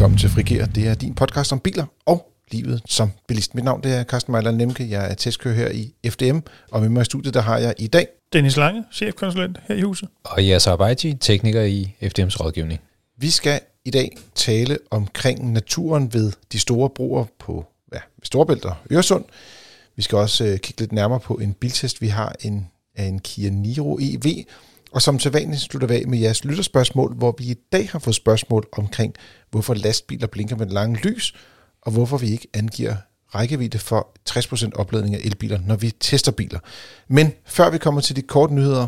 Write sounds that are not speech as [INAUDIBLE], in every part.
Velkommen til Frigir. Det er din podcast om biler og livet som bilist. Mit navn det er Carsten Mejler Nemke. Jeg er testkører her i FDM, og med mig i studiet der har jeg i dag... Dennis Lange, chefkonsulent her i huset. Og Yasser Abaiti, tekniker i FDM's rådgivning. Vi skal i dag tale omkring naturen ved de store broer på ja, Storebælt og Øresund. Vi skal også øh, kigge lidt nærmere på en biltest. Vi har en, af en Kia Niro EV, og som vanligt slutter vi af med jeres lytterspørgsmål, hvor vi i dag har fået spørgsmål omkring, hvorfor lastbiler blinker med lange lys, og hvorfor vi ikke angiver rækkevidde for 60% opladning af elbiler, når vi tester biler. Men før vi kommer til de korte nyheder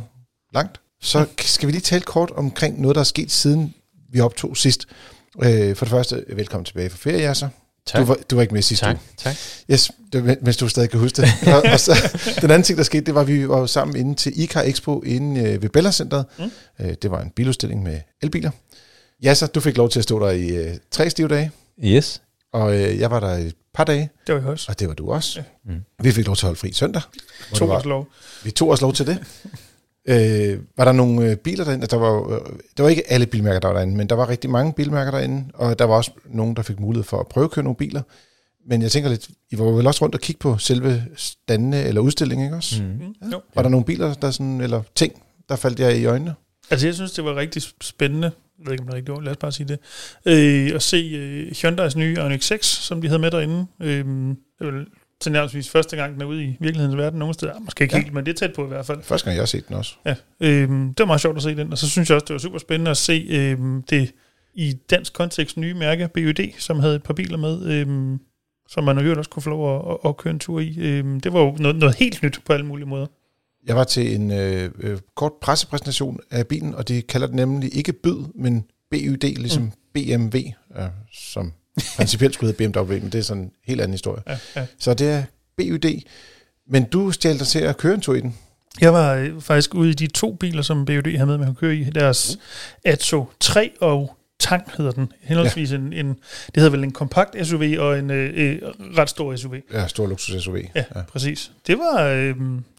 langt, så skal vi lige tale kort omkring noget, der er sket siden vi optog sidst. Øh, for det første, velkommen tilbage fra ferie, Jasser. Tak. Du var, du var ikke med sidst Tak, uge. tak. Yes, det, var, mens du stadig kan huske det. [LAUGHS] og, og så, den anden ting, der skete, det var, at vi var jo sammen inde til ICAR Expo inde øh, ved Bella Centeret. Mm. Øh, det var en biludstilling med elbiler. Jasser, du fik lov til at stå der i øh, tre stive dage, Yes. og øh, jeg var der i et par dage, Det var jo også. og det var du også. Ja. Mm. Vi fik lov til at holde fri søndag. To års lov. Vi tog os lov til det. [LAUGHS] øh, var der nogle øh, biler derinde? Altså, Der var, øh, det var ikke alle bilmærker, der var derinde, men der var rigtig mange bilmærker derinde, og der var også nogen, der fik mulighed for at prøvekøre nogle biler. Men jeg tænker lidt, I var vel også rundt og kigge på selve standene eller udstillingen, ikke også? Mm. Mm. Jo. Var der nogle biler, der sådan, eller ting, der faldt jer i øjnene? Altså, jeg synes, det var rigtig spændende, jeg ved ikke, om det er rigtigt lad os bare sige det, øh, at se øh, Hyundai's nye Ioniq 6, som de havde med derinde. Øh, det var til nærmest første gang, den er ude i virkelighedens verden nogle steder. Måske ikke Ja. helt, men det er tæt på i hvert fald. Første gang, jeg har set den også. Ja, øh, det var meget sjovt at se den, og så synes jeg også, det var super spændende at se øh, det i dansk kontekst nye mærke, BUD, som havde et par biler med, øh, som man jo også kunne få lov at, at, at køre en tur i. Øh, det var jo noget, noget helt nyt på alle mulige måder. Jeg var til en øh, øh, kort pressepræsentation af bilen, og de kalder det nemlig ikke byd, men BUD, ligesom mm. BMW, øh, som principielt skulle hedde BMW, men det er sådan en helt anden historie. Ja, ja. Så det er BUD. Men du stjal dig til at køre en tur i den. Jeg var øh, faktisk ude i de to biler, som BUD havde med, man kunne køre i. Deres Atso 3 og Tang hedder den. Henholdsvis ja. en, en, det hedder vel en kompakt SUV og en øh, øh, ret stor SUV. Ja, stor luksus SUV. Ja, ja. præcis. Det var, øh,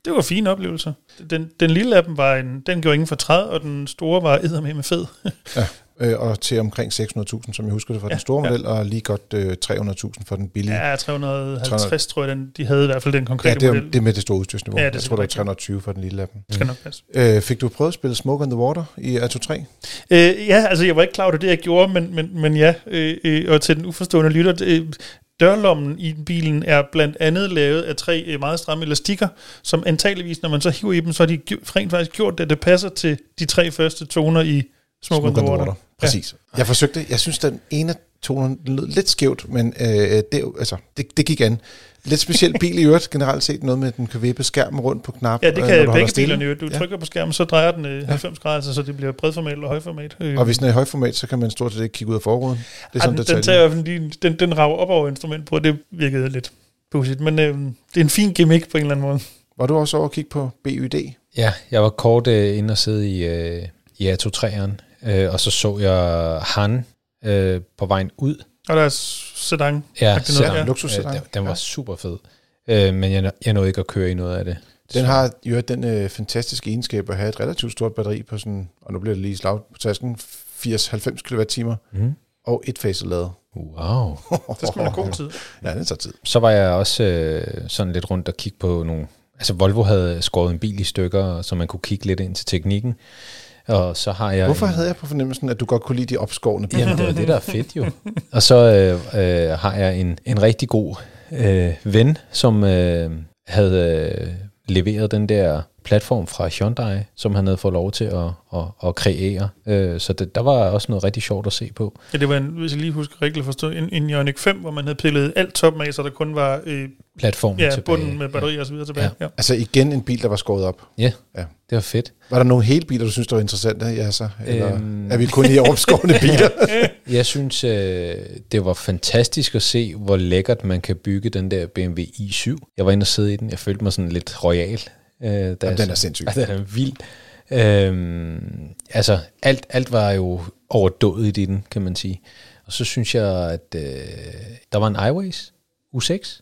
det var fine oplevelser. Den, den lille af dem var en, den gjorde ingen for træd, og den store var eddermame med fed. [LAUGHS] Øh, og til omkring 600.000, som jeg husker det fra ja, Ja, den store ja. model, og lige godt øh, 300.000 for den billige. ja, 350 tror jeg, den, de havde i hvert fald den Ja, konkrete det, er, model. det er med det store udstyrsniveau. Ja, Ja, det jeg tror, det er sikkert 320 for den lille af dem. skal nok passe. Øh, fik du prøvet at spille Smoke on the Water i Atto 3? Øh, ja, altså jeg var ikke klar over det, jeg gjorde, men, men, men ja, øh, øh, og til den uforstående lytter, øh, dørlommen i bilen er blandt andet lavet af tre øh, meget stramme elastikker, som antageligvis, når man så hiver i dem, så har de rent faktisk gjort det, det passer til de tre første toner i Smoke, on the Water. Præcis. Ja. Jeg forsøgte, jeg synes, den ene af tonerne lød lidt skævt, men øh, det, altså, det, det gik an. Lidt speciel [LAUGHS] bil i øvrigt, generelt set noget med, at den kan vippe skærmen rundt på knap. Ja, det øh, kan holder begge stille. bilerne jo. Du Ja. trykker på skærmen, så drejer den øh, 90 grader, så det bliver bredformat eller højformat. Øh, Og hvis den er i højformat, så kan man stort set ikke kigge ud af forruden. Det er ej, sådan, den, det den, tager lige, den, den rager op over instrument på, det virkede lidt pudsigt. Men øh, det er en fin gimmick på en eller anden måde. Var du også over at kigge på BUD? Ja, jeg var kort øh, inde og sidde i, øh, i Ato 3'eren, øh, og så så jeg Han øh, på vejen ud. Og der er sedan. Ja, sedan. ja. Luksussedan. Øh, den, den var Ja. super fed, øh, men jeg, jeg nåede ikke at køre i noget af det. Den har jo den øh, fantastiske egenskab at have et relativt stort batteri på sådan, og nu bliver det lige slag på tasken, 80-90 kWh Mm. og et facelade. Wow. [LAUGHS] Det skal man have god tid. Ja, det tager tid. Så var jeg også øh, sådan lidt rundt og kigge på nogle... Altså Volvo havde skåret en bil i stykker, så man kunne kigge lidt ind til teknikken. Og så har jeg... Hvorfor en, havde jeg på fornemmelsen, at du godt kunne lide de opskårne biler? Jamen, det var det, der er fedt jo. Og så øh, øh, har jeg en, en rigtig god øh, ven, som øh, havde øh, leveret den der platform fra Hyundai, som han havde fået lov til at, at, at kreere. Øh, så det, der var også noget rigtig sjovt at se på. Ja, det var, en, hvis jeg lige husker rigtigt forstå, en, en Ioniq 5, hvor man havde pillet alt toppen af, så der kun var øh, Platformen ja, tilbage. bunden med batteri og så videre tilbage. Ja. Ja. Altså igen en bil, der var skåret op. Ja, Ja. det var fedt. Var der nogle hele biler, du synes, der var interessante? Ja, så? Eller Øhm. er vi kun i opskårne [LAUGHS] biler? Jeg synes, øh, det var fantastisk at se, hvor lækkert man kan bygge den der BMW i7. Jeg var inde og sidde i den. Jeg følte mig sådan lidt royal. Øh, da Jamen, den er så- sindssyg. [LAUGHS] Ja, den er vild. Øhm, altså, alt, alt var jo overdådigt i den, kan man sige. Og så synes jeg, at øh, der var en iWays U6,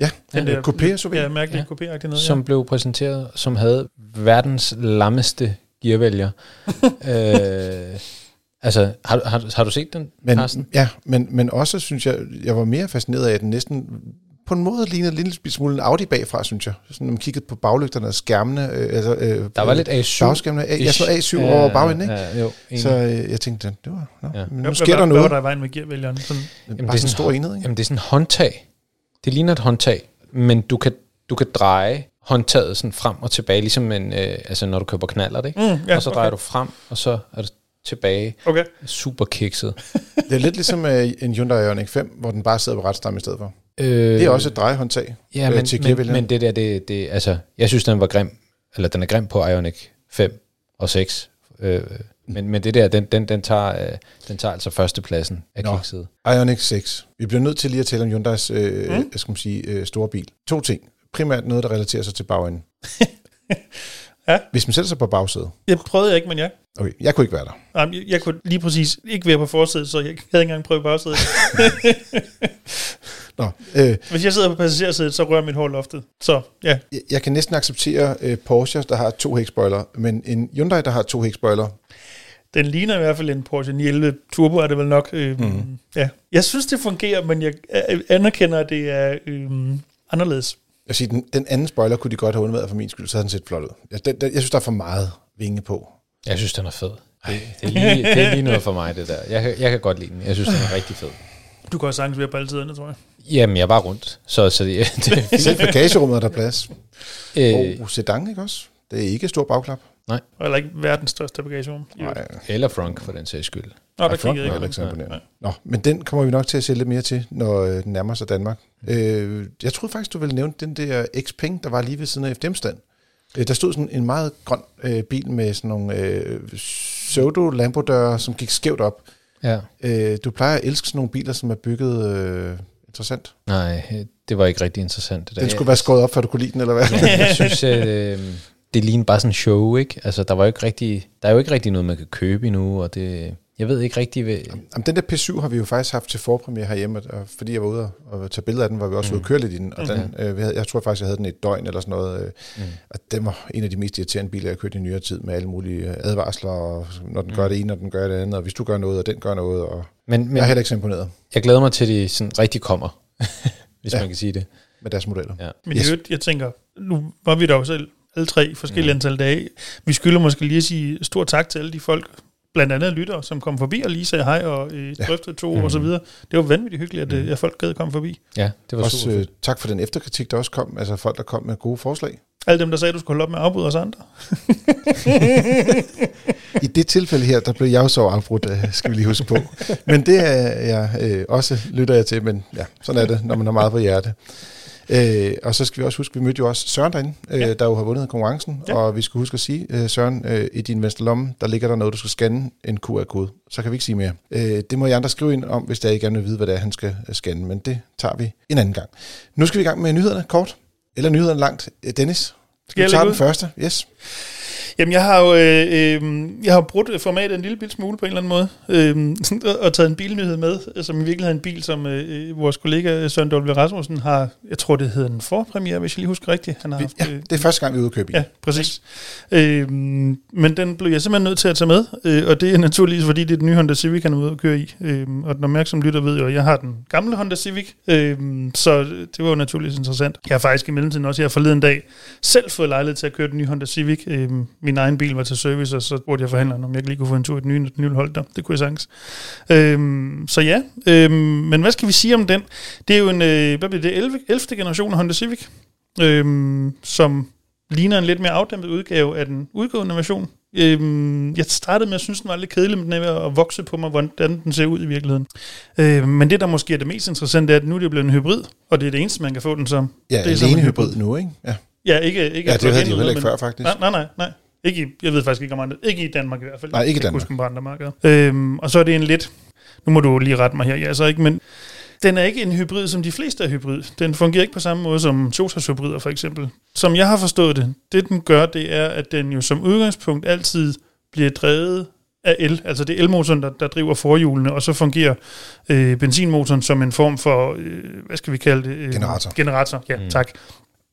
Ja, Den der coupé SUV. Ja, mærkelig Ja. ja. kopiagtig noget. som blev præsenteret, som havde verdens lammeste gearvælger. [LAUGHS] øh, Altså, har, du- har, du- har du set den, Men, Carsten? ja, men, men også synes jeg, jeg var mere fascineret af, at den næsten på en måde lignede en lille smule en Audi bagfra, synes jeg. Sådan, når man kiggede på baglygterne og skærmene. Øh, altså, øh, Der var lidt A7. Bagskærmene. A, jeg så A7 over bagenden, ikke? Ja, jo. Så øh, jeg tænkte, det var, nå, Ja. ja. men Hvad- nu sker der noget. Hvad var der i vejen med gearvælgeren? Sådan, Jamen, det bare er sådan en stor enhed, ikke? Jamen, det er sådan en håndtag. Det ligner et håndtag, men du kan, du kan dreje håndtaget sådan frem og tilbage, ligesom en, øh, altså når du køber knaller, ikke? Mm, ja, og så drejer okay. du frem, og så er du tilbage. Okay. Super kikset. [LAUGHS] Det er lidt ligesom øh, en Hyundai Ioniq 5, hvor den bare sidder på retstammen i stedet for. Øh, Det er også et drejehåndtag ja, øh, men, til men, men det der, det, det, altså, jeg synes, den var grim, eller den er grim på Ioniq 5 og 6. Øh, men, men det der, den, den, den, tager, øh, den tager altså førstepladsen af Nå. Ioniq 6. Vi bliver nødt til lige at tale om Hyundais øh, Mm. mm. skal man sige, øh, store bil. To ting. Primært noget, der relaterer sig til bagenden. [LAUGHS] Ja. Hvis man sætter sig på bagsædet. Jeg prøvede jeg ikke, men ja. Okay, jeg kunne ikke være der. Jamen, jeg, jeg kunne lige præcis ikke være på forsædet, så jeg havde ikke engang prøvet bagsædet. [LAUGHS] Nå, øh, Hvis jeg sidder på passagersædet, så rører mit hår loftet. Så ja, jeg, jeg kan næsten acceptere øh, Porsche, der har to hækspoiler, men en Hyundai, der har to hækspoiler, den ligner i hvert fald en Porsche 911 Turbo, er det vel nok. Øh, mm. ja. Jeg synes, det fungerer, men jeg øh, anerkender, at det er øh, anderledes. jeg siger, den, den anden spoiler kunne de godt have undværet for min skyld, så havde den set flot ud. Jeg, den, den, jeg synes, der er for meget vinge på. Jeg synes, den er fed. Det, det, er lige, det er lige noget for mig, det der. Jeg, kan- jeg kan godt lide den. Jeg synes, den er rigtig fed. Du kan også sagtens være på alle tiderne, tror jeg. Jamen, jeg er bare rundt. Så, så det, [LAUGHS] det er. Selv bagagerummet er der plads. Øh, Og sedan, ikke også? Det er ikke stor bagklap. Og heller ikke verdens største bagagerum. Nej, eller frunk, for den sags skyld. Nå, der kiggede var ikke. Nej, imponerende. nej. Nå, men den kommer vi nok til at se lidt mere til, når øh, den nærmer sig Danmark. Øh, jeg troede faktisk, du ville nævne den der Xpeng, der var lige ved siden af FDM-stand. Øh, der stod sådan en meget grøn øh, bil med sådan nogle øh, pseudo lambodøre som gik skævt op. Ja. Øh, du plejer at elske sådan nogle biler, som er bygget øh, interessant. Nej, det var ikke rigtig interessant. Det der. Den skulle være skåret op, før du kunne lide den, eller hvad? Ja, [LAUGHS] jeg synes, øh, det ligner bare sådan en show, ikke? Altså, der, var jo ikke rigtig, der er jo ikke rigtig noget, man kan købe endnu, og det, jeg ved ikke rigtig... Hvad, Jamen, den der P7 har vi jo faktisk haft til forpremiere herhjemme, og fordi jeg var ude og- tage billeder af den, var vi også ude og køre lidt i den. Og den, øh, vi havde, jeg tror faktisk, jeg havde den et døgn eller sådan noget. Øh, Mm. Og den var en af de mest irriterende biler, jeg har kørt i nyere tid, med alle mulige øh, advarsler, og når den gør det ene, og den gør det andet, og hvis du gør noget, og den gør noget, og men jeg men er heller ikke så imponeret jeg glæder mig til, at de sådan rigtig kommer, [LAUGHS] hvis Ja. man kan sige det. med deres modeller. Ja. Men Yes. jeg tænker, nu var vi der jo selv alle tre forskellige mm. antal dage. Vi skylder måske lige at sige stor tak til alle de folk, blandt andet lyttere, som kom forbi og lige sagde hej og øh, drøftede to Mhm. og så videre. Det var vanvittigt hyggeligt, at, mm. at folk gad komme forbi. Ja, det var Også super øh, fedt. tak for den efterkritik, der også kom, altså folk, der kom med gode forslag. Alle dem, der sagde, at du skulle holde op med at afbryde os andre. [LAUGHS] I det tilfælde her, der blev jeg jo så afbrudt, øh, skal vi lige huske på. Men det er jeg øh, også lytter jeg til, men ja, sådan er det, når man har meget på hjerte. Øh, og så skal vi også huske, vi mødte jo også Søren derinde, øh, Ja. der jo har vundet konkurrencen, Ja. og vi skal huske at sige, øh, Søren, øh, i din venstre lomme, der ligger der noget, du skal scanne en QR-kode. Så kan vi ikke sige mere. Øh, det må I andre skrive ind om, hvis der I gerne vil vide, hvad det er, han skal øh, scanne, men det tager vi en anden gang. Nu skal vi i gang med nyhederne kort, eller nyhederne langt. Øh, Dennis, Skal jeg du lægge den første. Yes. Jamen, jeg har jo øh, øh, jeg har brudt formatet en lille bil smule på en eller anden måde, øh, og- taget en bilnyhed med, øh, som i virkeligheden er en bil, som øh, øh, vores kollega Søren W. Rasmussen har, jeg tror det hedder en forpremiere, hvis jeg lige husker rigtigt. Han har haft, Ja, øh, det er første gang, vi er ude købe bil. Ja, præcis. Øh, men den blev jeg simpelthen nødt til at tage med, øh, og det er naturligvis, fordi det er den nye Honda Civic, han er ude at køre i. Øh, og den opmærksomme lytter ved jo, at jeg har den gamle Honda Civic, øh, så det var jo naturligvis interessant. Jeg har faktisk i mellemtiden også her forleden dag selv fået lejlighed til at køre den nye Honda Civic. Øh, min egen bil var til service, og så spurgte jeg forhandleren, om jeg lige kunne få en tur i den nye, den nye hold der. Det kunne jeg sagtens. Øh, så ja, øh, men hvad skal vi sige om den? Det er jo en, øh, hvad bliver det, 11. 11. generation af Honda Civic, øh, som ligner en lidt mere afdæmpet udgave af den udgående version. Øhm, jeg startede med at synes, den var lidt kedelig, men den er ved at vokse på mig, hvordan den ser ud i virkeligheden. Øhm, men det, der måske er det mest interessante, er, at nu er det blevet en hybrid, og det er det eneste, man kan få den som. Ja, det er alene en hybrid nu, ikke? Ja, Ja, ikke, ikke ja det havde de jo heller ikke men- før, faktisk. Nej, nej, nej. nej. Ikke i, jeg ved faktisk ikke om andre. Ikke i Danmark i hvert fald. Nej, ikke i Jeg Danmark. huske dem på andre markeder. Øhm, og så er det en lidt... Nu må du lige rette mig her. Jeg så ikke, men den er ikke en hybrid, som de fleste er hybrid. Den fungerer ikke på samme måde som Totas hybrider, for eksempel. Som jeg har forstået det, det den gør, det er, at den jo som udgangspunkt altid bliver drevet af el. Altså det er elmotoren, der, der driver forhjulene, og så fungerer øh, benzinmotoren som en form for, øh, hvad skal vi kalde det? Øh, Generator. Generator, ja, mm. tak.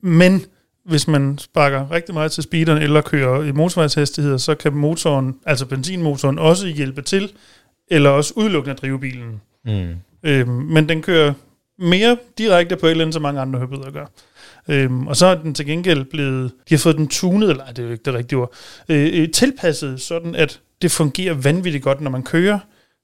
Men hvis man sparker rigtig meget til speederen eller kører i motorvejshastigheder, så kan motoren, altså benzinmotoren, også hjælpe til eller også udelukkende drive bilen. Mm. Øhm, men den kører mere direkte på eller andet, som mange andre hybrider gør. Øhm, og så er den til gengæld blevet, de har fået den tunet, eller ej, det er jo ikke det rigtige ord, øh, øh, tilpasset sådan, at det fungerer vanvittigt godt, når man kører.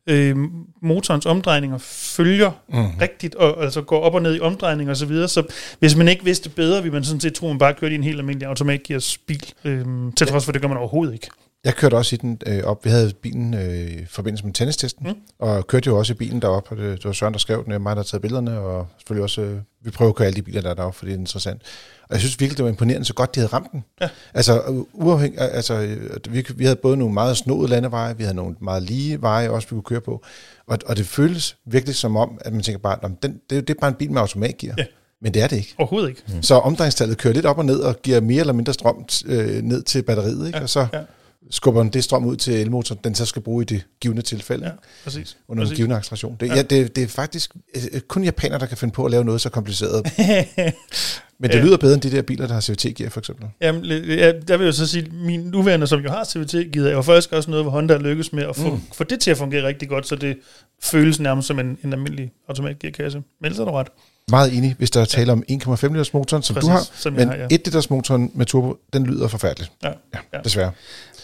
Øh, motorens omdrejninger følger mm. rigtigt, og altså går op og ned i omdrejninger og så videre. Så hvis man ikke vidste bedre, ville man sådan set tro, at man bare kørte i en helt almindelig automatgears bil. Øh, til trods for, det gør man overhovedet ikke. Jeg kørte også i den øh, op. Vi havde bilen øh, i forbindelse med tennistesten, Mm. og kørte jo også i bilen deroppe, og det, det var Søren, der skrev den, og mig, der taget billederne, og selvfølgelig også, øh, vi prøver at køre alle de biler, der er deroppe, for det er interessant. Og jeg synes virkelig, det var imponerende, så godt de havde ramt den. Ja. Altså, øh, uafhæng, altså øh, vi, vi havde både nogle meget snodede landeveje, vi havde nogle meget lige veje også, vi kunne køre på, og, og det føles virkelig som om, at man tænker bare, "Nå, men den, det, det er bare en bil med automatgear. Ja. Men det er det ikke. Overhovedet ikke. Mm. Så omdrejningstallet kører lidt op og ned og giver mere eller mindre strøm øh, ned til batteriet, ikke? Ja, og så ja. Skubber den det strøm ud til elmotoren, den så skal bruge i det givende tilfælde, Ja, præcis. under en præcis. givende acceleration. Det, Ja. ja. Det, det er faktisk øh, kun japanere, der kan finde på at lave noget så kompliceret. [LAUGHS] Men det Ja. lyder bedre end de der biler, der har CVT-gear for eksempel. Jamen, ja, der vil jeg så sige, min nuværende, som jo har CVT-givet, er jo faktisk også noget, hvor Honda lykkes med at få, mm. få det til at fungere rigtig godt, så det føles nærmest som en, en almindelig automatgearkasse. Men ellers er du ret. Meget enig, hvis der er tale om 1,5 liters motoren, som Præcis, du har. som jeg Men har, ja. 1 liters motoren med turbo, den lyder forfærdeligt. Ja. Ja, desværre.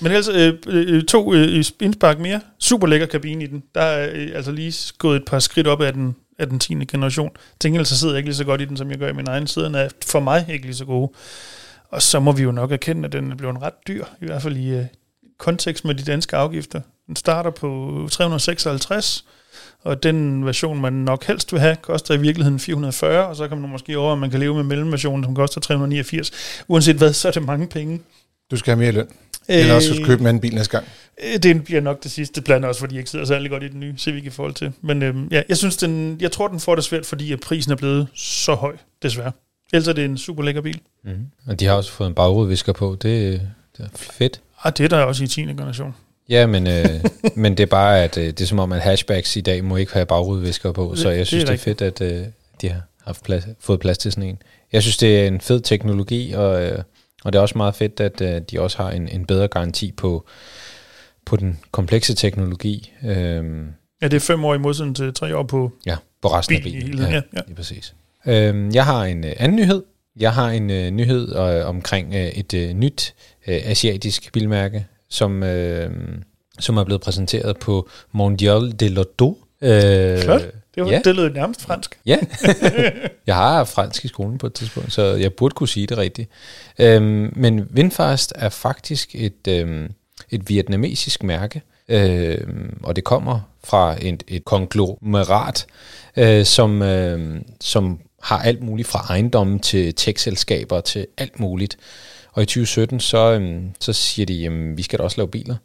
Men ellers øh, øh, to øh, indspark mere. Super lækker kabine i den. Der er øh, altså lige gået et par skridt op af den, af den 10. generation. Til gengæld så sidder jeg ikke lige så godt i den, som jeg gør i min egen. Siderne er for mig ikke lige så gode. Og så må vi jo nok erkende, at den er blevet ret dyr, i hvert fald i øh, kontekst med de danske afgifter. Den starter på 356, og den version, man nok helst vil have, koster i virkeligheden 440, og så kan man måske over, at man kan leve med mellemversionen, som koster 389. Uanset hvad, så er det mange penge. Du skal have mere løn. Eller også skal du købe en anden bil næste gang. Øh, Det bliver nok det sidste plan også, fordi jeg ikke sidder særlig godt i den nye Civic i forhold til. Men øhm, ja, jeg synes, den, jeg tror, den får det svært, fordi at prisen er blevet så høj, desværre. Ellers er det en super lækker bil. Mm. Og de har også fået en bagrudevisker på. Det, det er fedt. Og det er der også i 10. generation. Ja, men, øh, [LAUGHS] men det er bare, at øh, det er som om, at hatchbacks i dag må ikke have bagrudevisker på, så jeg synes, det er det er, fedt, at øh, de har haft plads, fået plads til sådan en. Jeg synes, det er en fed teknologi, og, øh, og det er også meget fedt, at øh, de også har en, en bedre garanti på, på den komplekse teknologi. Øh, Ja, det er fem år i modsætning til tre år på ja, på resten af bil i bilen. helheden. Ja, ja. Lige præcis. Øhm, jeg har en øh, anden nyhed. Jeg har en øh, nyhed øh, omkring øh, et øh, nyt øh, asiatisk bilmærke, som, øh, som er blevet præsenteret på Mondial de l'Auto. Øh, Flot. Det, var, Ja. det lød nærmest fransk. Ja, [LAUGHS] jeg har fransk i skolen på et tidspunkt, så jeg burde kunne sige det rigtigt. Øhm, men Winfast er faktisk et, øhm, et vietnamesisk mærke, øhm, og det kommer fra et, et konglomerat, øh, som, øh, som har alt muligt fra ejendommen til tech-selskaber til alt muligt. Og i 2017, så, øhm, så siger de, jamen, vi skal da også lave biler.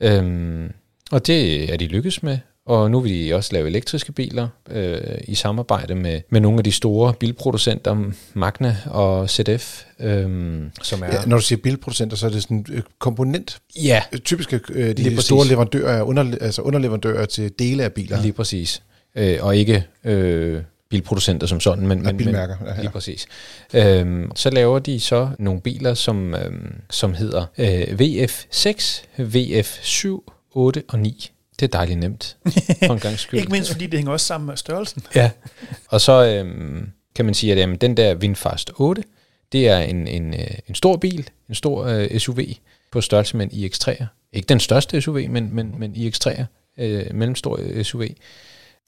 Øhm, og det er de lykkes med, og nu vil de også lave elektriske biler øh, i samarbejde med, med nogle af de store bilproducenter, Magna og ZF, øh, som er... Ja, når du siger bilproducenter, så er det sådan øh, komponent. ja Typisk øh, Lige de præcis. store leverandører er under, altså underleverandører til dele af biler. lige præcis. Øh, og ikke øh, bilproducenter som sådan, men, men, bilmærker, men ja, ja. lige præcis. Øhm, så laver de så nogle biler, som, øhm, som hedder øh, VF6, VF7, 8 og 9. Det er dejligt nemt, for en gang [LAUGHS] skyld. Ikke mindst fordi det hænger også sammen med størrelsen. Ja, og så øhm, kan man sige, at jamen, den der Winfast 8, det er en, en, øh, en stor bil, en stor øh, SUV på størrelse med en iX3'er. Ikke den største SUV, men, men, men iX3'er, øh, mellemstor SUV,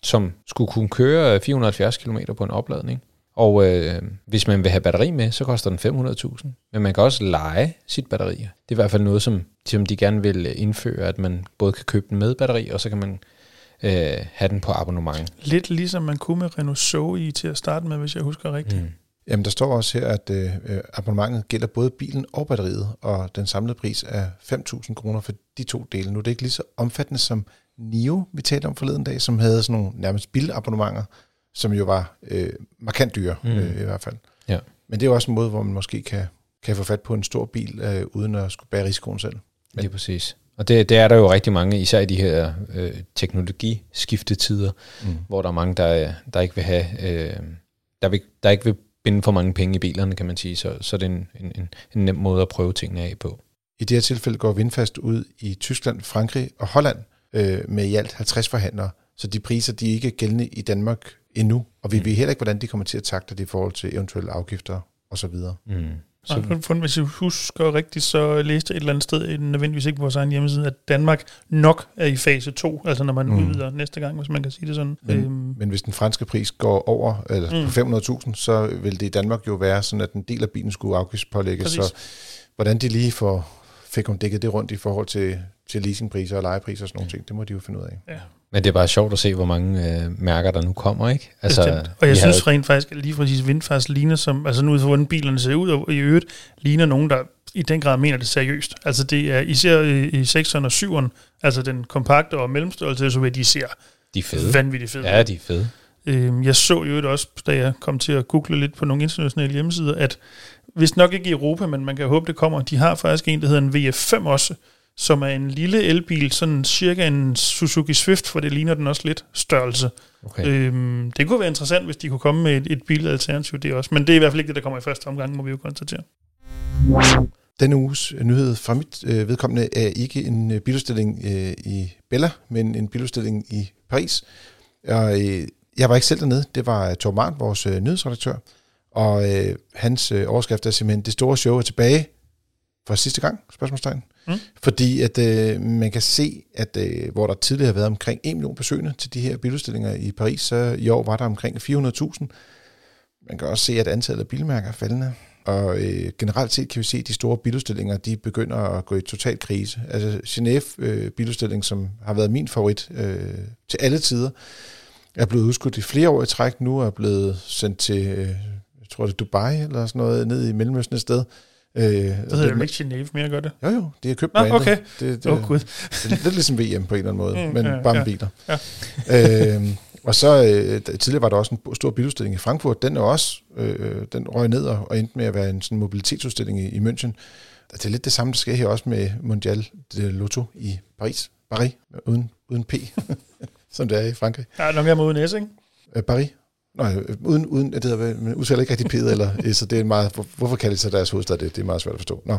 som skulle kunne køre 470 km på en opladning. Og øh, hvis man vil have batteri med, så koster den 500.000. Men man kan også lege sit batteri. Det er i hvert fald noget, som, som de gerne vil indføre, at man både kan købe den med batteri, og så kan man øh, have den på abonnement. Lidt ligesom man kunne med Renault Zoe til at starte med, hvis jeg husker rigtigt. Mm. Jamen, der står også her, at øh, øh, abonnementet gælder både bilen og batteriet, og den samlede pris er 5.000 kroner for de to dele. Nu er det ikke lige så omfattende som NIO, vi talte om forleden dag, som havde sådan nogle nærmest bilabonnementer, som jo var øh, markant dyre Mm. øh, i hvert fald. Ja. Men det er jo også en måde, hvor man måske kan, kan få fat på en stor bil, øh, uden at skulle bære risikoen selv. Lige præcis. Og det, det er der jo rigtig mange, især i de her øh, teknologiskiftetider, Mm. hvor der er mange, der, der ikke vil have, øh, der, vil, der ikke vil binde for mange penge i bilerne, kan man sige. Så, så det er en, en, en, en nem måde at prøve tingene af på. I det her tilfælde går Vindfast ud i Tyskland, Frankrig og Holland øh, med i alt 50 forhandlere. Så de priser, de er ikke gældende i Danmark endnu, og vi Mm. ved heller ikke, hvordan de kommer til at takte det i forhold til eventuelle afgifter osv. Mm. Så for, for, hvis jeg husker rigtigt, så læste jeg et eller andet sted, nødvendigvis ikke på vores egen hjemmeside, at Danmark nok er i fase 2, altså når man Mm. udvider næste gang, hvis man kan sige det sådan. Men, Øhm, men hvis den franske pris går over eller Mm. på 500.000, så vil det i Danmark jo være sådan, at en del af bilen skulle afgiftspålægges. Præcis. Så hvordan de lige får fik hun dækket det rundt i forhold til, til leasingpriser og lejepriser og sådan nogle ting, det må de jo finde ud af. ja, Men det er bare sjovt at se, hvor mange øh, mærker, der nu kommer, ikke? altså, og jeg synes havde- rent faktisk, at lige præcis Vindfast ligner som, altså nu ud fra hvordan bilerne ser ud, og i øvrigt ligner nogen, der i den grad mener det seriøst. Altså det er især i, i 6'eren og 7'eren, altså den kompakte og mellemstørrelse SUV, de ser de er fede. vanvittigt fede. Ja, de er fede. Øhm, jeg så jo også, da jeg kom til at google lidt på nogle internationale hjemmesider, at hvis nok ikke i Europa, men man kan håbe, det kommer, de har faktisk en, der hedder en VF5 også, som er en lille elbil, sådan cirka en Suzuki Swift, for det ligner den også lidt størrelse. Okay. Øhm, det kunne være interessant, hvis de kunne komme med et, et bilalternativ, det også. Men det er i hvert fald ikke det, der kommer i første omgang, må vi jo konstatere. Denne uges nyhed fra mit øh, vedkommende er ikke en øh, biludstilling øh, i Bella, men en biludstilling i Paris. Og, øh, jeg var ikke selv dernede, det var Thor Marn, vores øh, nyhedsredaktør, og øh, hans øh, overskrift er simpelthen, det store show er tilbage for sidste gang, spørgsmålstegn. Mm. Fordi at øh, man kan se, at øh, hvor der tidligere har været omkring 1 million besøgende til de her biludstillinger i Paris, så i år var der omkring 400.000. Man kan også se, at antallet af bilmærker er faldende. Og øh, generelt set kan vi se, at de store biludstillinger, de begynder at gå i total krise. Altså Genève øh, biludstilling, som har været min favorit øh, til alle tider, er blevet udskudt i flere år i træk nu, og er blevet sendt til, øh, tror det er Dubai eller sådan noget, ned i Mellemøsten et sted. Øh, Det hedder jo ikke Genève mere, gør det? Jo jo, de har købt Nå, brandet. okay. Det, det, oh, det er lidt ligesom VM på en eller anden måde, Mm, men ja, bare med ja, biler. ja. øhm, og så øh, tidligere var der også en stor biludstilling i Frankfurt. Den er også, øh, den røg ned og, og endte med at være en sådan mobilitetsudstilling i, i München. Det er lidt det samme, der sker her også med Mondial de Lotto i Paris. Paris, uden, uden P, [LAUGHS] som det er i Frankrig. Ja, nok er med uden S, ikke? Øh, Paris. Nej, uden, uden, uden det hedder, men udtaler ikke rigtig P'et, eller, så det er meget, hvor, hvorfor kalder de sig deres hovedstad det? Det er meget svært at forstå. Nå.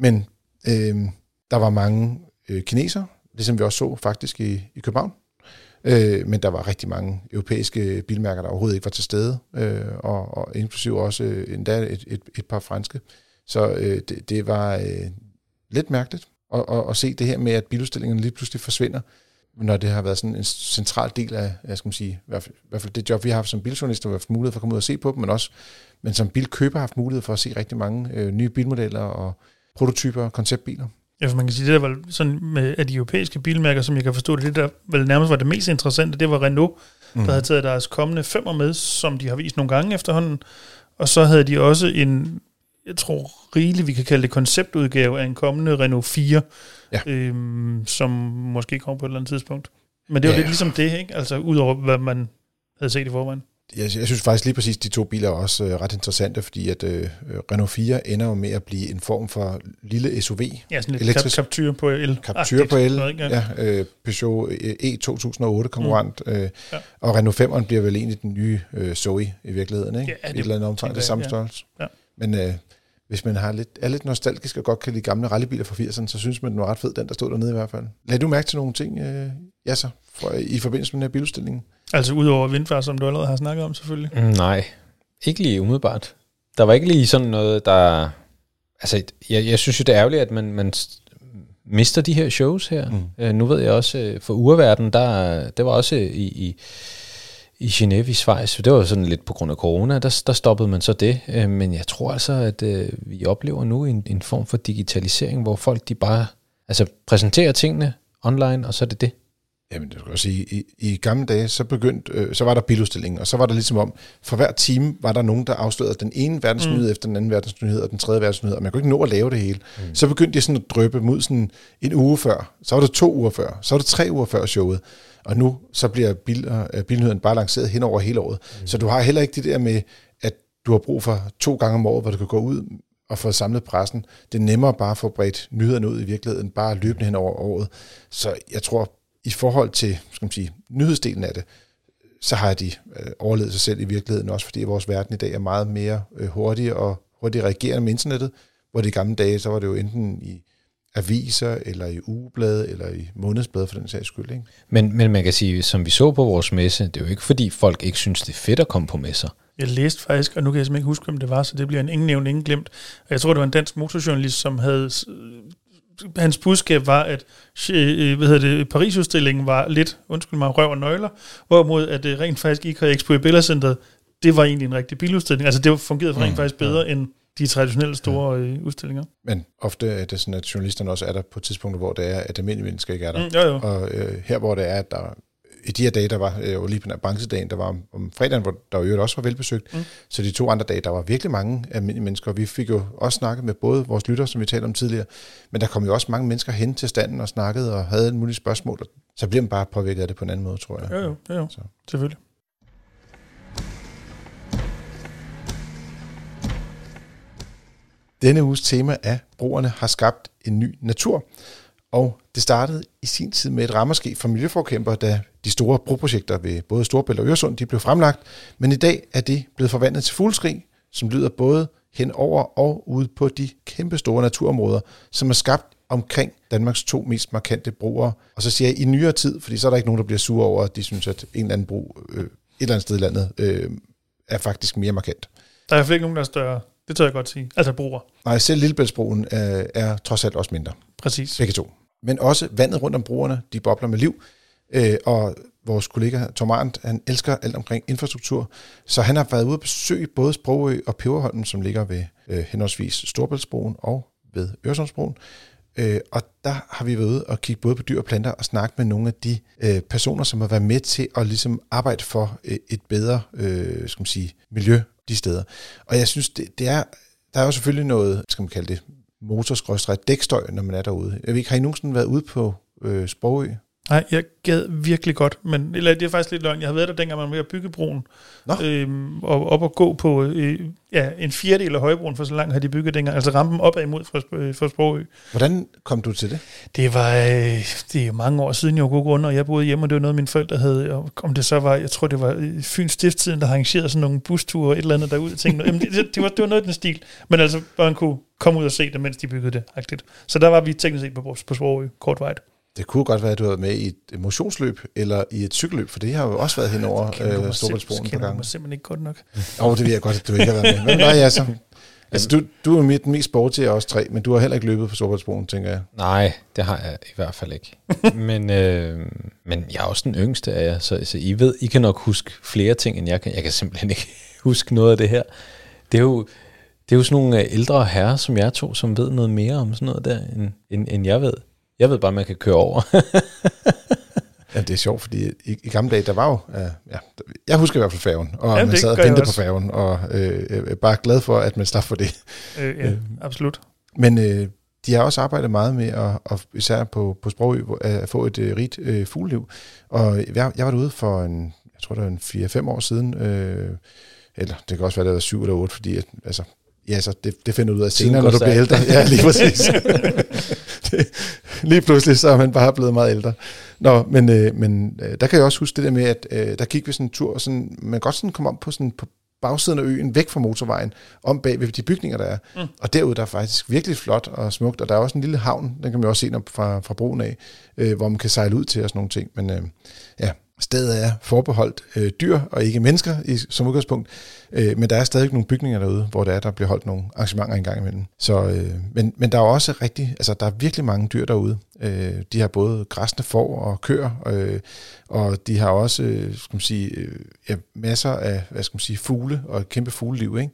Men øh, der var mange øh, kinesere, ligesom vi også så faktisk i, i København. Øh, men der var rigtig mange europæiske bilmærker, der overhovedet ikke var til stede, øh, og, og inklusive også øh, endda et, et, et par franske. Så øh, det, det var øh, lidt mærkeligt at, at, at se det her med, at biludstillingerne lige pludselig forsvinder, når det har været sådan en central del af, jeg skal man sige, i hvert, fald, i hvert fald det job, vi har haft som biljournalister, har haft mulighed for at komme ud og se på dem, men også, men som bilkøber har haft mulighed for at se rigtig mange øh, nye bilmodeller og prototyper og konceptbiler. Ja, for man kan sige, det der var sådan med af de europæiske bilmærker, som jeg kan forstå, det, det der vel nærmest var det mest interessante, det var Renault, mm. der havde taget deres kommende femmer med, som de har vist nogle gange efterhånden. Og så havde de også en, jeg tror rigeligt, vi kan kalde det konceptudgave af en kommende Renault 4, Ja. øhm, som måske kommer på et eller andet tidspunkt. Men det var Ja. lidt ligesom det, ikke? Altså udover hvad man havde set i forvejen. Jeg, jeg synes faktisk lige præcis, de to biler er også øh, ret interessante, fordi at øh, Renault 4 ender jo med at blive en form for lille SUV. Ja, sådan lidt Elektrisk- kap- kaptyr på el. Captur på el, ja, øh, Peugeot E 2008 konkurrent, mm. øh, Ja. og Renault 5'eren bliver vel egentlig den nye øh, Zoe i virkeligheden, ikke? Ja, det et eller andet omfang, det samme ja. størrelse. Ja. Men øh, hvis man har lidt, er lidt nostalgisk og godt kan lide gamle rallybiler fra 80'erne, så synes man, den var ret fed, den der stod dernede i hvert fald. Lad du mærke til nogle ting, øh, Jasser, fra, i forbindelse med den her biludstilling? Altså udover vindfart, som du allerede har snakket om selvfølgelig. Mm, Nej, ikke lige umiddelbart. Der var ikke lige sådan noget, der... Altså, jeg, jeg synes jo, det er ærgerligt, at man, man mister de her shows her. Mm. Mm. Øh, nu ved jeg også, øh, for urverden, der, det var også i, i, i Genève i Schweiz, det var sådan lidt på grund af corona, der, der stoppede man så det. Øh, men jeg tror altså, at øh, vi oplever nu en, en form for digitalisering, hvor folk de bare altså, præsenterer tingene online, og så er det det. Jamen, det skal jeg sige, i, i gamle dage, så begyndte, øh, så var der biludstilling, og så var der ligesom om, for hver time var der nogen, der afslørede den ene verdensnyhed mm. efter den anden verdensnyhed, og den tredje verdensnyhed, og man kunne ikke nå at lave det hele. Mm. Så begyndte de sådan at drøbe mod sådan en uge før, så var det to uger før, så var det tre uger før showet, og nu så bliver bil, øh, bilnyheden bare lanceret hen over hele året. Mm. Så du har heller ikke det der med, at du har brug for to gange om året, hvor du kan gå ud og få samlet pressen. Det er nemmere bare at få bredt nyhederne ud i virkeligheden, bare løbende hen over året. Så jeg tror, i forhold til skal man sige, nyhedsdelen af det, så har de øh, overlevet sig selv i virkeligheden, også fordi vores verden i dag er meget mere øh, hurtig og hurtigt reagerende med internettet, hvor det i gamle dage, så var det jo enten i aviser, eller i ugeblade, eller i månedsblade for den sags skyld. Ikke? Men, men man kan sige, som vi så på vores messe, det er jo ikke fordi folk ikke synes, det er fedt at komme på messer. Jeg læste faktisk, og nu kan jeg simpelthen ikke huske, hvem det var, så det bliver en ingen nævnt, ingen glemt. Jeg tror, det var en dansk motorjournalist, som havde... Hans budskab var, at øh, hvad hedder det, Paris-udstillingen var lidt, undskyld mig, røv og nøgler, hvorimod at det rent faktisk ikke havde Expo i Bellacenteret, det var egentlig en rigtig biludstilling. Altså det fungerede rent mm, faktisk bedre ja. end de traditionelle store ja. Øh, udstillinger. Men ofte er det sådan, at journalisterne også er der på tidspunkter, hvor det er, at almindelige mennesker ikke er der. Mm, jo, jo. Og øh, her, hvor det er, at der i de her dage, der var jo lige på den branchedagen, der var om, om fredagen, hvor der jo også var velbesøgt. Mm. Så de to andre dage, der var virkelig mange almindelige mennesker. Vi fik jo også snakket med både vores lytter, som vi talte om tidligere, men der kom jo også mange mennesker hen til standen og snakkede og havde en mulige spørgsmål. Så bliver man bare påvirket af det på en anden måde, tror jeg. Jo, jo, jo. Så. selvfølgelig. Denne uges tema er, broerne har skabt en ny natur. Og det startede i sin tid med et rammerske for miljøforkæmper, da de store broprojekter ved både Storbælt og Øresund de blev fremlagt. Men i dag er det blevet forvandlet til fugleskrig, som lyder både hen over og ude på de kæmpe store naturområder, som er skabt omkring Danmarks to mest markante broer. Og så siger jeg i nyere tid, fordi så er der ikke nogen, der bliver sure over, at de synes, at en eller anden bro øh, et eller andet sted i landet øh, er faktisk mere markant. Der er i hvert fald ikke nogen, der er større. Det tør jeg godt sige. Altså broer. Nej, selv Lillebæltsbroen er, er trods alt også mindre. Præcis. Begge to. Men også vandet rundt om broerne, de bobler med liv. Øh, og vores kollega Tom Arndt, han elsker alt omkring infrastruktur, så han har været ude at besøge både Sprogø og Peberholm, som ligger ved øh, henholdsvis Storbæltsbroen og ved Øresundsbroen. Øh, og der har vi været ude og kigge både på dyr og planter og snakke med nogle af de øh, personer, som har været med til at ligesom arbejde for øh, et bedre øh, skal man sige, miljø de steder. Og jeg synes, det, det er, der er jo selvfølgelig noget, skal man kalde det, motorskrådstræk dækstøj, når man er derude. Jeg ved ikke, har I nogensinde været ude på øh, Sprogø? Nej, jeg gad virkelig godt, men eller, det er faktisk lidt løgn. Jeg har været der, dengang man var ved at bygge broen, øhm, og op og gå på øh, ja, en fjerdedel af højbroen, for så langt har de bygget dengang, altså rampen opad imod fra, øh, fra Sprogø. Hvordan kom du til det? Det var øh, det er mange år siden, jeg var grund, og jeg boede hjemme, og det var noget, mine forældre havde, og om det så var, jeg tror, det var øh, Fyns Stifttiden, der arrangerede sådan nogle busture og et eller andet derude. Jeg tænkte, jamen, det, det, var, det var noget af den stil, men altså, man kunne komme ud og se det, mens de byggede det. Agtigt. Så der var vi teknisk set på, på Sprogø, kortvejt. Det kunne godt være, at du var med i et motionsløb eller i et cykelløb, for det har jo også været hen over øh, Storbæltsbroen på gang. Det simpelthen ikke godt nok. Åh, oh, det ved jeg godt, at du ikke har været med. Men nej, altså, altså du, du er mit mest sporty af os tre, men du har heller ikke løbet på Storbæltsbroen, tænker jeg. Nej, det har jeg i hvert fald ikke. [LAUGHS] men, øh, men jeg er også den yngste af jer, så, så I ved, I kan nok huske flere ting, end jeg kan. Jeg kan simpelthen ikke [LAUGHS] huske noget af det her. Det er jo, det er jo sådan nogle øh, ældre herrer, som jeg to, som ved noget mere om sådan noget der, end, end, end jeg ved. Jeg ved bare, at man kan køre over. [LAUGHS] ja, det er sjovt, fordi i, i gamle dage, der var jo... Uh, ja, jeg husker i hvert fald færgen, og ja, man sad og ventede på færgen, og øh, jeg er bare glad for, at man slap for det. Øh, ja, øh, absolut. Men øh, de har også arbejdet meget med, at, at især på, på Sprogø, at få et øh, rigt øh, fugleliv. Og jeg, jeg var derude for en, jeg tror det var en 4-5 år siden, øh, eller det kan også være, det var 7 eller 8, fordi at, altså, ja, så det, det finder du ud af senere, når du bliver ældre. Ja, lige [LAUGHS] præcis. lige pludselig så er man bare blevet meget ældre. Nå, men, øh, men øh, der kan jeg også huske det der med, at øh, der gik vi sådan en tur, og sådan, man godt sådan kom om på sådan på bagsiden af øen, væk fra motorvejen, om bag ved de bygninger, der er. Mm. Og derude der er faktisk virkelig flot og smukt, og der er også en lille havn, den kan man også se fra, fra broen af, øh, hvor man kan sejle ud til og sådan nogle ting. Men øh, ja, stedet er forbeholdt øh, dyr og ikke mennesker i, som udgangspunkt. Øh, men der er stadig nogle bygninger derude, hvor der er, der bliver holdt nogle arrangementer engang imellem. Så, øh, men, men der er også rigtig, altså der er virkelig mange dyr derude. Øh, de har både græsne får og køer, øh, og de har også, øh, skal man sige, øh, ja, masser af, hvad skal man sige, fugle og et kæmpe fugleliv. Ikke?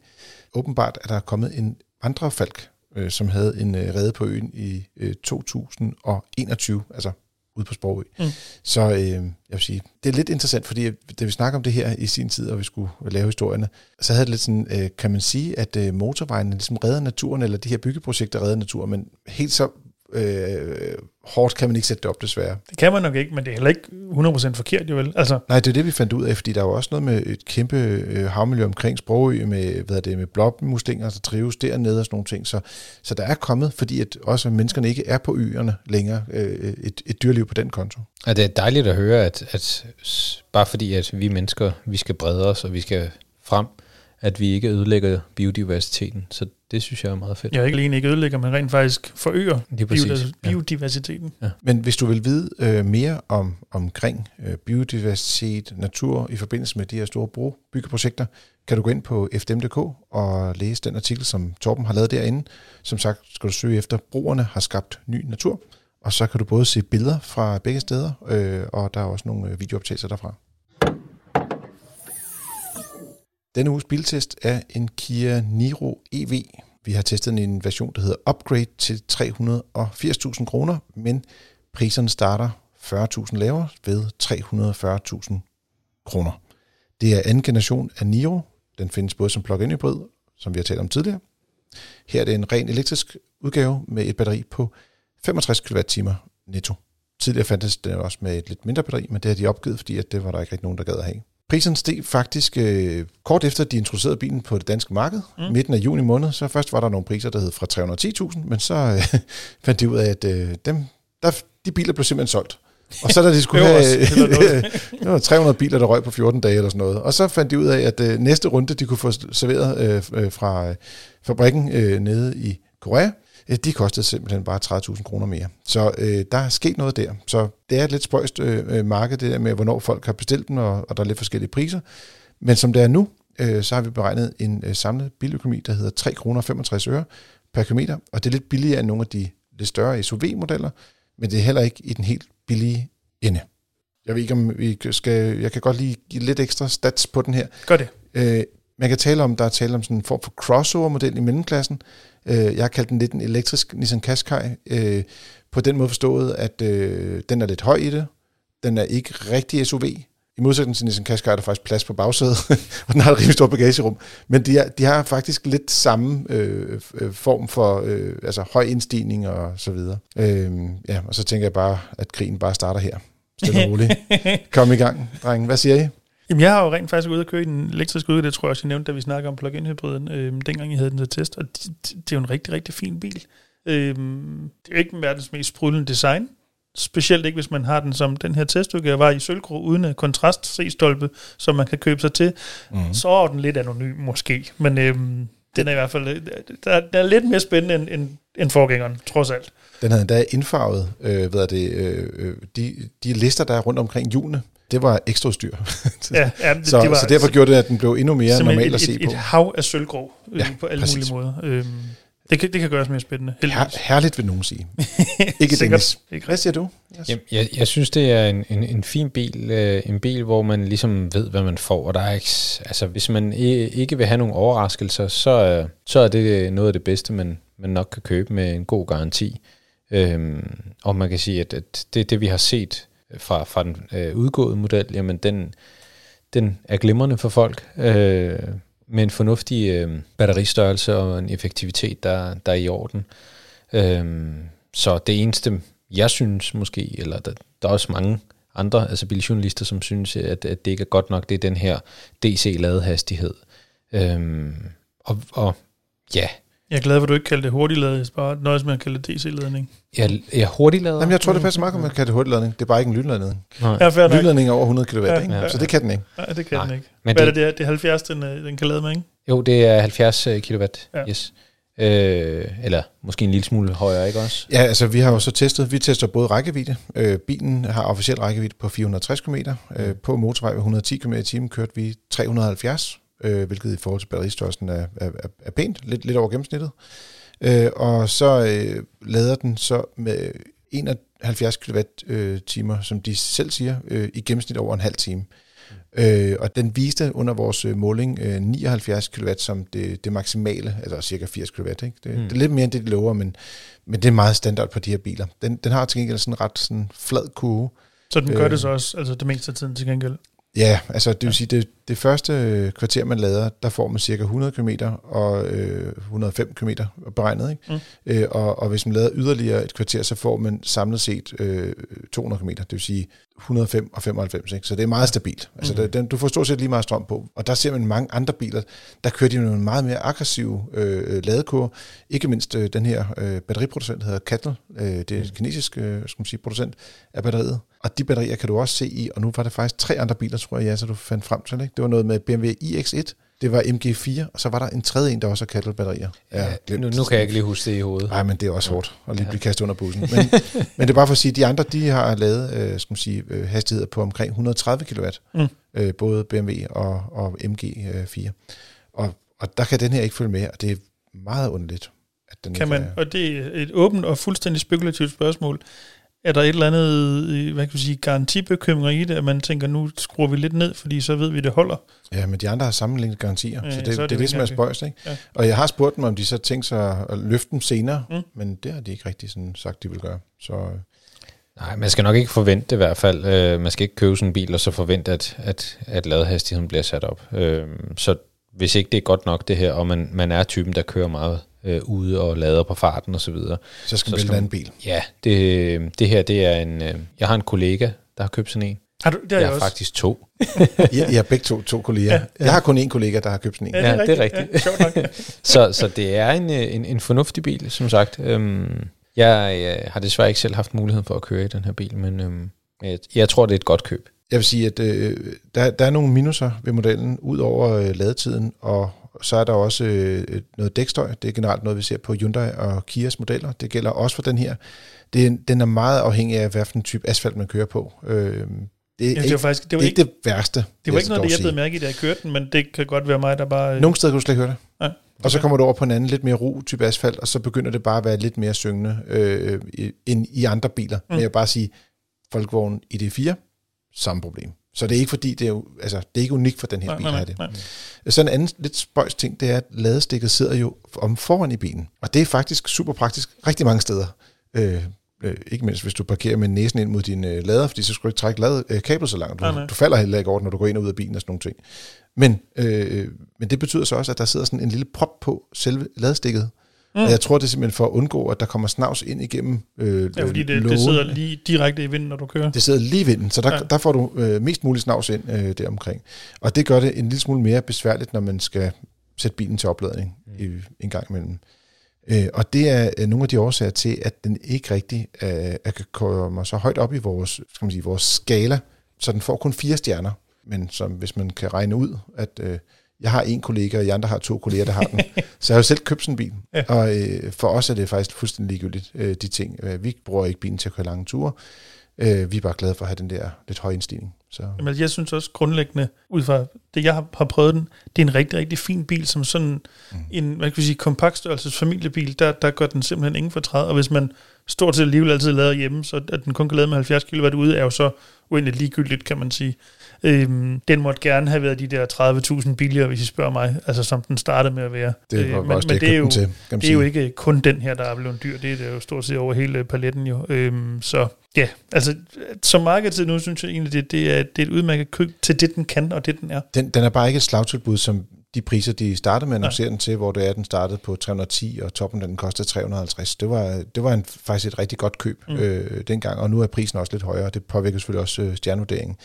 Åbenbart er der kommet en vandrefalk, øh, som havde en øh, redde på øen i øh, 2021, altså ude på Sprogø. Mm. Så øh, jeg vil sige, det er lidt interessant, fordi da vi snakker om det her i sin tid, og vi skulle lave historierne, så havde det lidt sådan, øh, kan man sige, at øh, motorvejene ligesom redder naturen, eller de her byggeprojekter redder naturen, men helt så øh, hårdt kan man ikke sætte det op, desværre. Det kan man nok ikke, men det er heller ikke 100% forkert, jo vel? Altså. Nej, det er det, vi fandt ud af, fordi der er jo også noget med et kæmpe øh, havmiljø omkring Sprogø, med, hvad er det, med blobmuslinger, der trives dernede og sådan nogle ting. Så, så der er kommet, fordi at også menneskerne ikke er på øerne længere, øh, et, et dyrliv på den konto. Ja, det er dejligt at høre, at, at bare fordi at vi mennesker, vi skal brede os, og vi skal frem, at vi ikke ødelægger biodiversiteten. Så det synes jeg er meget fedt. Jeg ikke alene ikke ødelægger, men rent faktisk forøger præcis. biodiversiteten. Ja. biodiversiteten. Men hvis du vil vide øh, mere om omkring øh, biodiversitet, natur i forbindelse med de her store brobyggeprojekter, kan du gå ind på fdm.dk og læse den artikel, som Torben har lavet derinde. Som sagt skal du søge efter, broerne har skabt ny natur, og så kan du både se billeder fra begge steder, øh, og der er også nogle øh, videooptagelser derfra. Denne uges biltest er en Kia Niro EV. Vi har testet en version, der hedder Upgrade til 380.000 kroner, men priserne starter 40.000 lavere ved 340.000 kroner. Det er anden generation af Niro. Den findes både som plug-in hybrid, som vi har talt om tidligere. Her er det en ren elektrisk udgave med et batteri på 65 kWh netto. Tidligere fandtes den også med et lidt mindre batteri, men det har de opgivet, fordi at det var der ikke rigtig nogen, der gad at have. Prisen steg faktisk øh, kort efter, de introducerede bilen på det danske marked, mm. midten af juni måned. Så først var der nogle priser, der hed fra 310.000, men så øh, [LAUGHS] fandt de ud af, at øh, dem, der, de biler blev simpelthen solgt. Og så da de skulle [LAUGHS] have, var 300 [LAUGHS] biler, der røg på 14 dage eller sådan noget. Og så fandt de ud af, at øh, næste runde, de kunne få serveret øh, øh, fra øh, fabrikken øh, nede i Korea, øh, de kostede simpelthen bare 30.000 kroner mere. Så øh, der er sket noget der. Så det er et lidt spøjst øh, øh, marked, det der med, hvornår folk har bestilt dem, og, og der er lidt forskellige priser. Men som det er nu, øh, så har vi beregnet en øh, samlet biløkonomi, der hedder 3 kroner 65 øre per kilometer, og det er lidt billigere end nogle af de lidt større SUV-modeller, men det er heller ikke i den helt billige ende. Jeg ved ikke, om vi skal... Jeg kan godt lige give lidt ekstra stats på den her. Gør det. Øh, man kan tale om, der er tale om sådan en form for crossover-model i mellemklassen. Øh, jeg har kaldt den lidt en elektrisk Nissan Qashqai. Øh, på den måde forstået, at øh, den er lidt høj i det. Den er ikke rigtig SUV. I modsætning til Nissan Qashqai er der faktisk plads på bagsædet, [LAUGHS] og den har et rimelig stort bagagerum. Men de, er, de har faktisk lidt samme øh, form for øh, altså høj indstigning og så videre. Øh, ja, og så tænker jeg bare, at krigen bare starter her. Stille og roligt. [LAUGHS] Kom i gang, drenge. Hvad siger I? Jamen, jeg har jo rent faktisk ude at køre i den elektriske udgave, det tror jeg også, jeg nævnte, da vi snakkede om plug-in hybriden, øh, dengang jeg havde den til test, og det, det er jo en rigtig, rigtig fin bil. Øh, det er ikke verdens mest sprudlende design, specielt ikke, hvis man har den som den her testudgave var i sølvgrå, uden en kontrast C-stolpe, som man kan købe sig til. Mm. Så er den lidt anonym måske, men øh, den er i hvert fald øh, der, der er lidt mere spændende end, end, end forgængeren, trods alt. Den havde endda indfarvet, øh, hvad er det, øh, øh, de, de lister, der er rundt omkring hjulene. Det var ekstra udstyr. [LAUGHS] Ja, ja, det, så, det var så derfor gjorde det, at den blev endnu mere normal et, at se et, på. et hav af sølvgrå øh, Ja, på alle præcis. mulige måder. Øhm, det, kan, det kan gøres mere spændende, Her, herligt vil nogen sige. [LAUGHS] Ikke. Dennis. Hvad siger du? Yes. Jamen, jeg, jeg synes, det er en, en, en fin bil, øh, en bil, hvor man ligesom ved, hvad man får, og der er ikke, altså, hvis man ikke vil have nogle overraskelser, så, øh, så er det noget af det bedste, man, man nok kan købe med en god garanti. Øhm, og man kan sige, at, at det, det vi har set fra, fra den øh, udgåede model, jamen den, den er glimrende for folk, øh, med en fornuftig øh, batteristørrelse og en effektivitet, der, der er i orden. Øh, så det eneste, jeg synes måske, eller der, der er også mange andre, altså biljournalister, som synes, at, at det ikke er godt nok, det er den her DC-ladehastighed. Øh, og, og ja, jeg er glad for, at du ikke kalder det skal bare nøjes med at kalde det DC-ladning. jeg, jeg hurtigt lader. Jamen, jeg tror, det passer meget godt med at kalde det hurtigladning. Det er bare ikke en lynladning. Nej. Ja, fair nok. Lynladning er over 100 kW, Ja, ikke? ja. så det kan den ikke. Nej, det kan Nej, den ikke. men Hvad det- er det, det er? Det er 70, den, øh, den kan lade med, ikke? Jo, det er 70 kW, Ja. ja. yes. Øh, eller måske en lille smule højere, ikke også? Ja, altså vi har jo så testet, vi tester både rækkevidde. Øh, bilen har officiel rækkevidde på 460 km. Øh, på motorvej ved 110 km i timen kørte vi 370, øh, hvilket i forhold til batteristørrelsen er, er, er, pænt, lidt, lidt over gennemsnittet. Øh, og så øh, lader den så med 71 kWh, som de selv siger, øh, i gennemsnit over en halv time. Øh, og den viste under vores øh, måling øh, 79 kW som det, det maksimale, altså cirka 80 kW. Ikke? Det, mm. det er lidt mere end det, de lover, men, men det er meget standard på de her biler. Den, den har til gengæld sådan en ret sådan flad kurve. Så den gør Øh. det så også, altså det meste af tiden til gengæld. Ja, altså det vil sige, det, det første øh, kvarter, man lader, der får man cirka 100 km og øh, 105 km beregnet. Ikke? Mm. Øh, og, og hvis man lader yderligere et kvarter, så får man samlet set øh, 200 km, det vil sige 105 og 95. Ikke? Så det er meget stabilt. Altså, Mm. mm. den, du får stort set lige meget strøm på. Og der ser man mange andre biler, der kører de jo nogle meget mere aggressive øh, ladekurver. Ikke mindst øh, den her øh, batteriproducent, der hedder Cattle. Øh, det er en kinesisk øh, skal man sige, producent af batteriet. Og de batterier kan du også se i, og nu var det faktisk tre andre biler, tror jeg, ja, så du fandt frem til. Ikke? Det var noget med BMW iX1, Det var MG4, og så var der en tredje en, der også har Cattle-batterier. Ja, nu, nu kan jeg ikke lige huske det i hovedet. Nej, men det er også hårdt at lige blive kastet under bussen. [LAUGHS] Men, men det er bare for at sige, at de andre, de har lavet øh, skal man sige, øh, hastigheder på omkring 130 kW. Mm. Øh, både BMW og, og MG4. Og, og der kan den her ikke følge med, og det er meget underligt. At den kan man, er, og det er et åbent og fuldstændig spekulativt spørgsmål. Er der et eller andet, hvad kan vi sige, garantibekymring i det, at man tænker, nu skruer vi lidt ned, fordi så ved vi, det holder? Ja, men de andre har sammenlignet garantier, ja, så det, så er det, det er det, som er spøjst, ikke? Ja. Og jeg har spurgt dem, om de så tænker sig at løfte dem senere, mm. men det har de ikke rigtig sådan sagt, de vil gøre. Så, Nej, man skal nok ikke forvente det i hvert fald. Øh, man skal ikke købe sådan en bil, og så forvente, at, at, at ladehastigheden bliver sat op. Øh, så hvis ikke det er godt nok det her, og man, man er typen, der kører meget øh, ude og lader på farten osv. Så, videre, så skal man vælge en bil. Ja, det, det her det er en... Øh, jeg har en kollega, der har købt sådan en. Har du, det har jeg, jeg har faktisk to. jeg, jeg har begge to, to kolleger. Ja, ja. Jeg har kun én kollega, der har købt sådan en. Ja, det er ja, rigtigt. Det er rigtigt. Ja, [LAUGHS] så, så det er en, øh, en, en fornuftig bil, som sagt. Øhm, jeg, jeg har desværre ikke selv haft muligheden for at køre i den her bil, men øhm, jeg, jeg tror, det er et godt køb. Jeg vil sige, at øh, der, der er nogle minuser ved modellen, ud over øh, ladetiden, og så er der også øh, noget dækstøj. Det er generelt noget, vi ser på Hyundai og Kias modeller. Det gælder også for den her. Det, den er meget afhængig af, hvilken type asfalt man kører på. Øh, det, er ja, det, var faktisk, det var ikke det værste. Det var ikke noget, det jeg blev mærke i, da jeg kørte den, men det kan godt være mig, der bare... Øh... Nogle steder kan du slet ikke høre det. Ja, okay. Og så kommer du over på en anden, lidt mere ro type asfalt, og så begynder det bare at være lidt mere syngende øh, end i andre biler. Mm. Men jeg vil bare sige, Folkevogn ID4, samme problem. Så det er ikke fordi, det er, jo, altså, det er ikke unikt for den her nej, bil nej, nej, det. Nej. Så en anden lidt spøjs ting, det er, at ladestikket sidder jo om foran i bilen. Og det er faktisk super praktisk rigtig mange steder. Øh, øh, ikke mindst hvis du parkerer med næsen ind mod din øh, lader, fordi så skal du ikke trække lade, øh, kablet så langt. Du, nej, nej. du falder heller ikke over, når du går ind og ud af bilen og sådan nogle ting. Men, øh, men det betyder så også, at der sidder sådan en lille prop på selve ladestikket, Mm. Og jeg tror, det er simpelthen for at undgå, at der kommer snavs ind igennem øh, Ja, fordi det, det sidder lige direkte i vinden, når du kører. Det sidder lige i vinden, så der, ja. der får du øh, mest muligt snavs ind øh, deromkring. Og det gør det en lille smule mere besværligt, når man skal sætte bilen til opladning mm. i, en gang imellem. Øh, og det er øh, nogle af de årsager til, at den ikke rigtig øh, kommer så højt op i vores, skal man sige, vores skala, så den får kun fire stjerner. Men som hvis man kan regne ud, at øh, jeg har en kollega, og de andre har to kolleger, der har den. Så jeg har jo selv købt sådan en bil. Ja. Og øh, for os er det faktisk fuldstændig ligegyldigt, øh, de ting. Øh, vi bruger ikke bilen til at køre lange ture. Øh, vi er bare glade for at have den der lidt høje indstigning. Så. Jamen, jeg synes også grundlæggende, ud fra det, jeg har, prøvet den, det er en rigtig, rigtig fin bil, som sådan mm. en, hvad kan vi sige, kompakt størrelses familiebil, der, der gør den simpelthen ingen for træet. Og hvis man stort set alligevel altid lader hjemme, så at den kun kan lade med 70 kW ude, er jo så uendeligt ligegyldigt, kan man sige. Øhm, den måtte gerne have været de der 30.000 billigere, hvis I spørger mig, altså som den startede med at være. Det øh, men, også men det, det, er jo, til, det er jo ikke kun den her, der er blevet dyr, det er jo stort set over hele paletten jo. Øhm, så ja, altså som markedtid nu, synes jeg egentlig, det, det, er, det er et udmærket køb til det, den kan og det, den er. Den, den er bare ikke et slagtilbud, som de priser, de startede med at annoncere den til, hvor det er, den startede på 310, og toppen den kostede 350. Det var, det var en, faktisk et rigtig godt køb mm. øh, dengang, og nu er prisen også lidt højere, det påvirker selvfølgelig også øh, stjernevurderingen.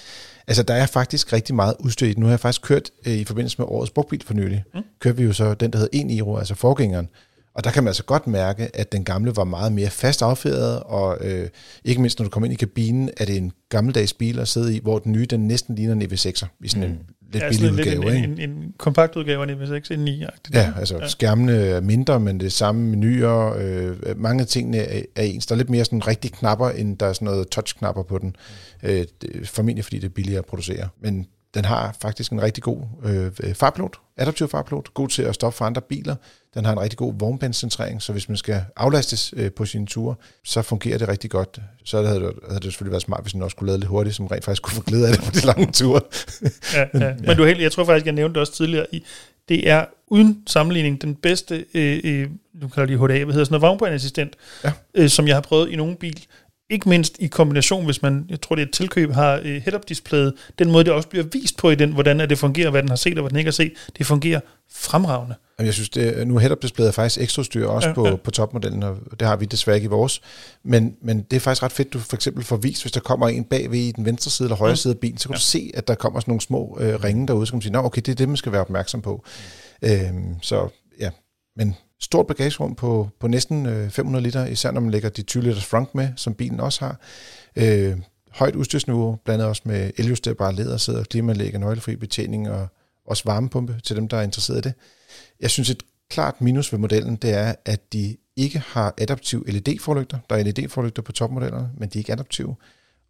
Altså, der er faktisk rigtig meget udstyr i Nu har jeg faktisk kørt øh, i forbindelse med årets brugtbil for nylig. Mm. Kørte vi jo så den, der hedder 1 Niro, altså forgængeren. Og der kan man altså godt mærke, at den gamle var meget mere fast affæret, og øh, ikke mindst når du kommer ind i kabinen, er det en gammeldags bil at sidde i, hvor den nye, den næsten ligner en EV6'er i sådan mm. en lidt ja, billig udgave. Lidt en, en, en, kompakt udgave af en EV6, en 9 Ja, altså ja. skærmene er mindre, men det er samme menuer. Øh, mange af tingene er, er ens. Der er lidt mere sådan rigtig knapper, end der er sådan noget touch-knapper på den. Øh, det, formentlig fordi det er billigere at producere. Men den har faktisk en rigtig god øh, farpilot, adaptiv farpilot, god til at stoppe for andre biler. Den har en rigtig god vognbandscentrering, så hvis man skal aflastes øh, på sine ture, så fungerer det rigtig godt. Så havde det, havde det selvfølgelig været smart, hvis den også kunne lade lidt hurtigt, som rent faktisk kunne få glæde af det på de lange ture. ja, [LAUGHS] ja. Men du er helt, jeg tror faktisk, jeg nævnte det også tidligere, i, det er uden sammenligning den bedste, øh, øh, nu kalder de HDA, hvad hedder sådan noget, vognbandassistent, ja. øh, som jeg har prøvet i nogen bil. Ikke mindst i kombination, hvis man, jeg tror det er et tilkøb, har øh, head-up displayet, den måde det også bliver vist på i den, hvordan det fungerer, hvad den har set og hvad den ikke har set, det fungerer fremragende. Jeg synes, det, nu head-up displayet er faktisk ekstra styr også ja, på, ja. på topmodellen, og det har vi desværre ikke i vores. Men, men det er faktisk ret fedt, du for eksempel får vist, hvis der kommer en bagved i den venstre side eller højre ja. side af bilen, så kan ja. du se, at der kommer sådan nogle små øh, ringe derude, så kan man sige, Nå, okay, det er det, man skal være opmærksom på. Mm. Øhm, så ja, men stort bagagerum på, på næsten øh, 500 liter, især når man lægger de 20 liters frunk med, som bilen også har. Øh, højt udstyrsniveau, blandet også med eljusterbare lædersæder, klimalæg og nøglefri betjening og, også varmepumpe til dem, der er interesseret i det. Jeg synes, et klart minus ved modellen, det er, at de ikke har adaptiv LED-forlygter. Der er LED-forlygter på topmodellerne, men de er ikke adaptive.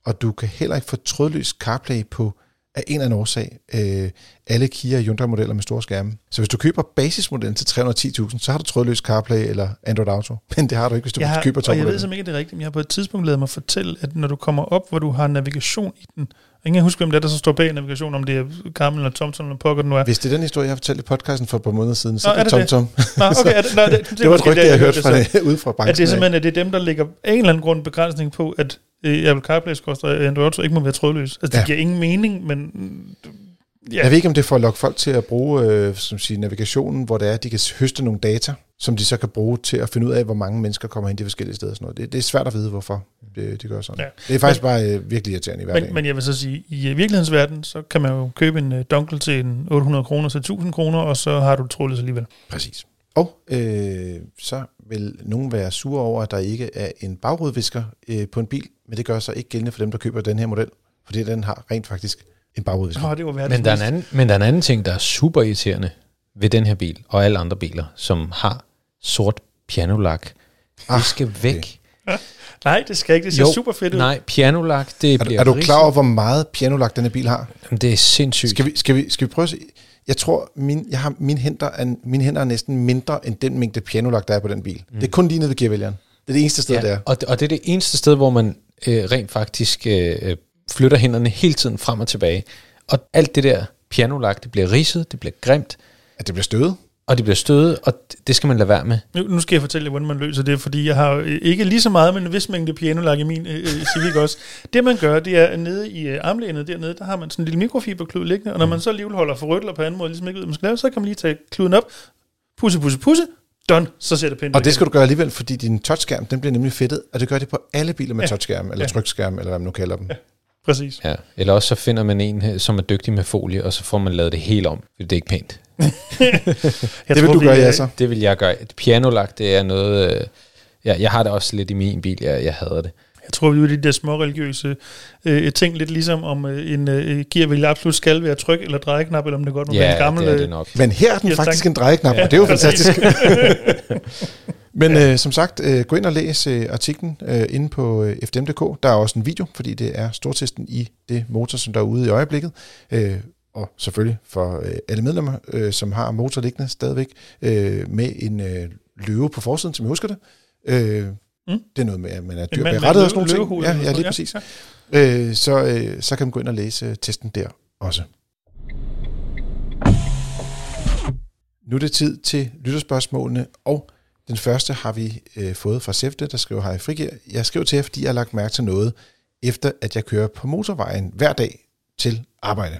Og du kan heller ikke få trådløs CarPlay på af en eller anden årsag øh, alle Kia Hyundai-modeller med store skærme. Så hvis du køber basismodellen til 310.000, så har du trådløs CarPlay eller Android Auto. [LAUGHS] Men det har du ikke, hvis du Jeg har, køber og jeg ved topmodellen. simpelthen ikke, at det er rigtigt, men jeg har på et tidspunkt lavet mig fortælle, at når du kommer op, hvor du har navigation i den, ingen kan huske, hvem det er, der så står bag navigation, om det er Carmen eller TomTom eller Pocket nu er. Hvis det er den historie, jeg har fortalt i podcasten for et par måneder siden, så Nå, er det er det TomTom. Nå, okay, er det, [LAUGHS] det, det, Det det det, det det øh, Apple CarPlay og Android Auto ikke må være trådløs. Altså, det Ja. giver ingen mening, men... mm, Ja. Jeg ved ikke, om det for at lokke folk til at bruge øh, som siger, navigationen, hvor det er, at de kan høste nogle data, som de så kan bruge til at finde ud af, hvor mange mennesker kommer ind de forskellige steder. Sådan noget. Det, det er svært at vide, hvorfor det, de gør sådan. Ja. Det er faktisk bare øh, virkelig irriterende i hverdagen. Men, men jeg vil så sige, i øh, virkelighedens verden, så kan man jo købe en øh, dongle til en 800 kroner til 1000 kroner, og så har du trådløs alligevel. Præcis. Og øh, så vil nogen være sure over, at der ikke er en bagrudevisker øh, på en bil, men det gør sig ikke gældende for dem, der køber den her model, fordi den har rent faktisk en bagrudevisker. Åh, det var Men der, er en anden, men der er en anden ting, der er super irriterende ved den her bil, og alle andre biler, som har sort pianolak. Ah, Det skal væk. [LAUGHS] Nej, det skal ikke. Det ser Jo, super fedt ud. Nej, pianolak, det Er, du- bliver er du klar over, hvor meget pianolak den her bil har? Jamen, Det er sindssygt. Skal vi, skal vi, skal vi prøve at se? Jeg tror, min, jeg har, mine, hænder er, mine hænder er næsten mindre end den mængde pianolak, der er på den bil. Mm. Det er kun lige nede ved gearvælgeren. Det er det eneste sted, ja. det er. Og, og det er det eneste sted, hvor man øh, rent faktisk øh, øh, flytter hænderne hele tiden frem og tilbage. Og alt det der pianolak, det bliver ridset, det bliver grimt, At det bliver stødet. og det bliver stødet, og det skal man lade være med. Nu, nu skal jeg fortælle jer, hvordan man løser det, fordi jeg har øh, ikke lige så meget, men en vis mængde pianolag i min øh, øh, Civic også. Det man gør, det er at nede i øh, armlænet dernede, der har man sådan en lille mikrofiberklud liggende, og når man så alligevel holder for rødt eller på anden måde, ligesom ikke ved, man skal lave, så kan man lige tage kluden op, pusse, pusse, pusse, done, så ser det pænt ud Og det igen. skal du gøre alligevel, fordi din touchskærm, den bliver nemlig fedtet, og det gør det på alle biler med Ja. touchskærm, eller Ja. trykskærm, eller hvad man nu kalder dem. Præcis. Ja. Eller også så finder man en, øh, som er dygtig med folie, og så får man lavet det helt om, for det er ikke pænt. [LAUGHS] Det vil du vi, gøre, øh, ja så. Det vil jeg gøre. Pianolak, det er noget... Øh, ja, jeg har det også lidt i min bil, jeg, jeg hader det. Jeg tror, vi er ude i de der små religiøse øh, ting, lidt ligesom om øh, en øh, gear vil absolut skal være tryk eller drejeknap, eller om det godt må være Ja, en gammel... det er øh, det nok. Men her er den Ja, faktisk tak. en drejeknap, og det er jo fantastisk. [LAUGHS] Men øh, som sagt, øh, gå ind og læs øh, artiklen øh, inde på øh, fdm.dk. Der er også en video, fordi det er stortesten i det motor, som der er ude i øjeblikket. Øh, og selvfølgelig for øh, alle medlemmer, øh, som har motor liggende stadigvæk, øh, med en øh, løve på forsiden, som jeg husker det. Øh, Mm. Det er noget med, at man er berettet og sådan løvehoved Ja, ja, lige noget, præcis. ja. Øh, så, øh, så kan man gå ind og læse øh, testen der også. Nu er det tid til lytterspørgsmålene, og den første har vi øh, fået fra Sæfte, der skriver, hej Frigir, jeg skriver til jer, fordi jeg har lagt mærke til noget, efter at jeg kører på motorvejen hver dag til arbejde.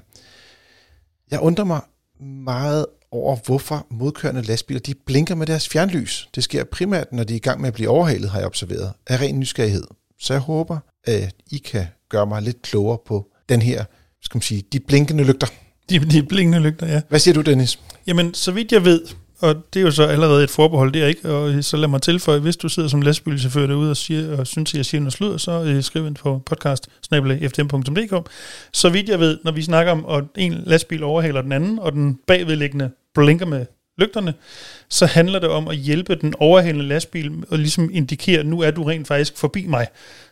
Jeg undrer mig meget over, hvorfor modkørende lastbiler de blinker med deres fjernlys. Det sker primært, når de er i gang med at blive overhalet, har jeg observeret, af ren nysgerrighed. Så jeg håber, at I kan gøre mig lidt klogere på den her, skal man sige, de blinkende lygter. [LAUGHS] De, de blinkende lygter, ja. Hvad siger du, Dennis? Jamen, så vidt jeg ved, og det er jo så allerede et forbehold, det er ikke, og så lad mig tilføje, hvis du sidder som lastbilchauffør derude og, siger, og synes, at jeg siger noget sludder, så øh, skriv ind på podcast. Så vidt jeg ved, når vi snakker om, at en lastbil overhaler den anden, og den bagvedliggende blinker med lygterne, så handler det om at hjælpe den overhalende lastbil og ligesom indikere, nu er du rent faktisk forbi mig.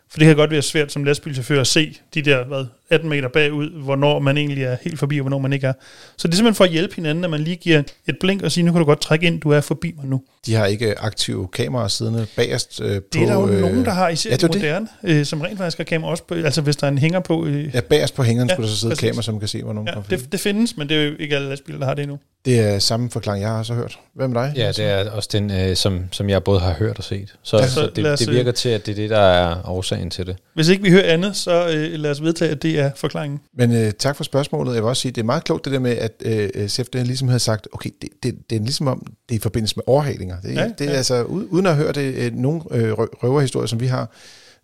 For det kan godt være svært som lastbilchauffør at se de der hvad, 18 meter bagud, hvornår man egentlig er helt forbi, og hvornår man ikke er. Så det er simpelthen for at hjælpe hinanden, at man lige giver et blink og siger, nu kan du godt trække ind, du er forbi mig nu. De har ikke aktive kameraer siddende bagerst øh, på... Det er der jo øh, nogen, der har, især ja, det er moderne, øh, som rent faktisk har kamera også på, altså hvis der er en hænger på. Øh, Ja, bagerst på hængeren Ja, skulle der så sidde præcis. kamera, som kan se, hvor nogen ja, kommer det, det findes, men det er jo ikke alle lastbiler, der har det endnu. Det er samme forklaring, jeg har så hørt. Hvad med dig? Ja, det er også den, øh, som, som jeg både har hørt og set. Så, Ja, så det, det virker til, at det er det, der er årsagen til det. Hvis ikke vi hører andet, så øh, lad os vedtage, at det er forklaringen. Men øh, tak for spørgsmålet. Jeg vil også sige, det er meget klogt det der med, at øh, CFD ligesom havde sagt, okay, det, det, det er ligesom om, det er i forbindelse med overhalinger. Det, Ja, det er ja. altså, uden at høre det, øh, nogle øh, rø- røverhistorier, som vi har,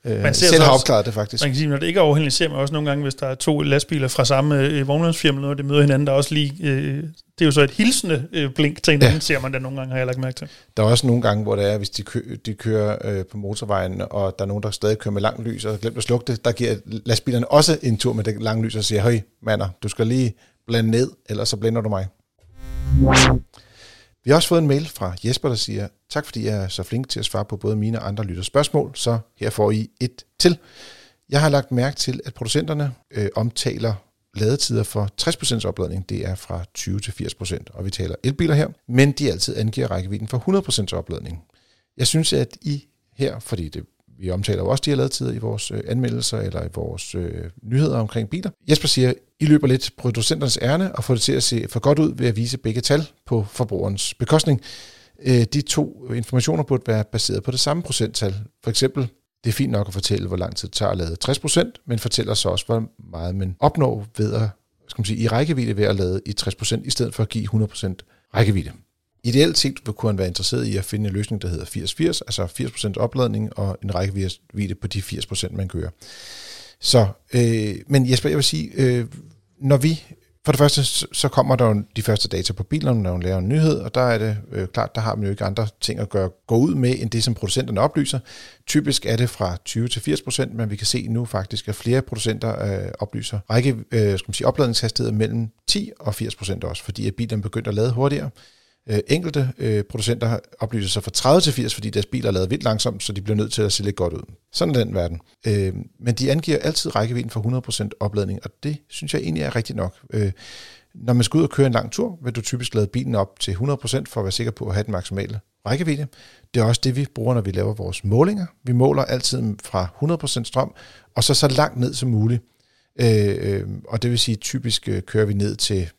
øh, Man ser selv har opklaret det faktisk. Man kan sige, når det ikke er overhældende, ser man også nogle gange, hvis der er to lastbiler fra samme øh, vognmandsfirma, og det møder hinanden, der er også lige, øh, det er jo så et hilsende øh, blink til hinanden, ja. ser man da nogle gange, har jeg lagt mærke til. Der er også nogle gange, hvor det er, hvis de, kø, de kører øh, på motorvejen, og der er nogen, der stadig kører med langt lys, og har glemt at slukke det, der giver lastbilerne også en tur med det lange lys, og siger, høj, mander, du skal lige blande ned, ellers så blænder du mig. Vi har også fået en mail fra Jesper, der siger, tak fordi jeg er så flink til at svare på både mine og andre lytters spørgsmål, så her får I et til. Jeg har lagt mærke til, at producenterne øh, omtaler ladetider for 60% opladning, det er fra 20 til 80%, og vi taler elbiler her, men de altid angiver rækkevidden for 100% opladning. Jeg synes, at I her, fordi det, vi omtaler jo også de her ladetider i vores øh, anmeldelser eller i vores øh, nyheder omkring biler. Jesper siger, I løber lidt producenternes ærne og får det til at se for godt ud ved at vise begge tal på forbrugerens bekostning. Øh, de to informationer burde være baseret på det samme procenttal. For eksempel, det er fint nok at fortælle, hvor lang tid det tager at lade 60%, men fortæller så også, hvor meget man opnår ved at, skal man sige, i rækkevidde ved at lade i 60%, i stedet for at give 100% rækkevidde. Ideelt set kunne han være interesseret i at finde en løsning, der hedder 80-80, altså 80% opladning og en rækkevidde på de 80%, man kører. Så, øh, men Jesper, jeg vil sige, øh, når vi for det første, så kommer der jo de første data på bilerne, når man laver en nyhed, og der er det øh, klart, der har man jo ikke andre ting at gøre, gå ud med, end det, som producenterne oplyser. Typisk er det fra 20 til 80 procent, men vi kan se nu faktisk, at flere producenter øh, oplyser række, øh, skal man sige, opladningshastighed mellem 10 og 80 procent også, fordi at bilerne begynder at lade hurtigere. Øh, enkelte øh, producenter oplyser sig fra 30 til 80, fordi deres biler er lavet vildt langsomt, så de bliver nødt til at se lidt godt ud. Sådan er den verden. Øh, men de angiver altid rækkevidden for 100% opladning, og det synes jeg egentlig er rigtigt nok. Øh, når man skal ud og køre en lang tur, vil du typisk lade bilen op til 100% for at være sikker på at have den maksimale rækkevidde. Det er også det, vi bruger, når vi laver vores målinger. Vi måler altid fra 100% strøm, og så så langt ned som muligt. Øh, øh og det vil sige, typisk øh, kører vi ned til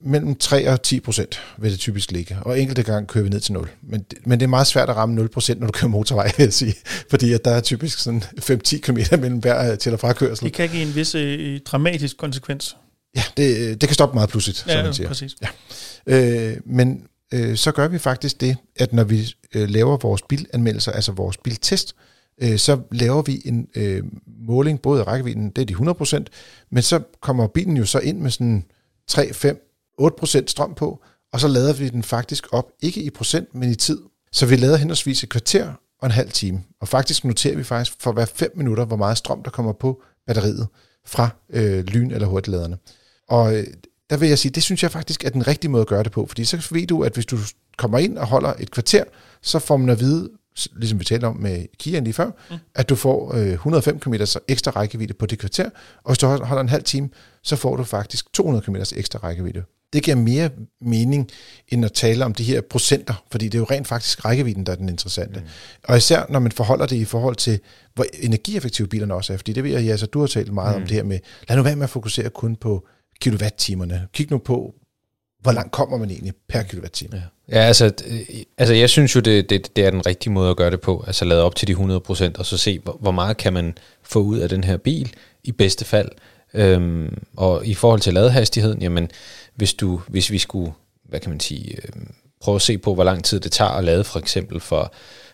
mellem 3 og 10 procent vil det typisk ligge, og enkelte gange kører vi ned til 0. Men, men det er meget svært at ramme 0 procent, når du kører motorvej, vil jeg sige, fordi at der er typisk sådan 5-10 km mellem hver øh, til- og frakørsel. Det kan give en vis øh, dramatisk konsekvens. Ja, det, øh, det kan stoppe meget pludseligt, Ja, som man siger. præcis. Ja. Øh, men øh, så gør vi faktisk det, at når vi øh, laver vores bilanmeldelser, altså vores biltest, øh, så laver vi en øh, måling, både af rækkevidden, det er de 100%, men så kommer bilen jo så ind med sådan 3, 5, 8% strøm på, og så lader vi den faktisk op, ikke i procent, men i tid. Så vi lader henholdsvis et kvarter og en halv time. Og faktisk noterer vi faktisk for hver 5 minutter, hvor meget strøm, der kommer på batteriet fra øh, lyn- eller hurtigladerne. Og øh, der vil jeg sige, det synes jeg faktisk er den rigtige måde at gøre det på, fordi så ved du, at hvis du kommer ind og holder et kvarter, så får man at vide, ligesom vi talte om med Kia lige før, mm. at du får øh, 105 km ekstra rækkevidde på det kvarter, og hvis du holder en halv time, så får du faktisk 200 km ekstra rækkevidde. Det giver mere mening, end at tale om de her procenter, fordi det er jo rent faktisk rækkevidden, der er den interessante. Mm. Og især når man forholder det i forhold til, hvor energieffektive bilerne også er, fordi det ved jeg, altså, du har talt meget mm. om det her med, lad nu være med at fokusere kun på kilowatt-timerne. Kig nu på, hvor langt kommer man egentlig per kilowatt-time. Ja. Ja, altså, øh, altså jeg synes jo, det, det, det er den rigtige måde at gøre det på. Altså lade op til de 100%, og så se, hvor, hvor meget kan man få ud af den her bil, i bedste fald. Øhm, og i forhold til ladehastigheden, jamen, hvis, du, hvis vi skulle, hvad kan man sige, øh, prøve at se på, hvor lang tid det tager at lade for eksempel fra,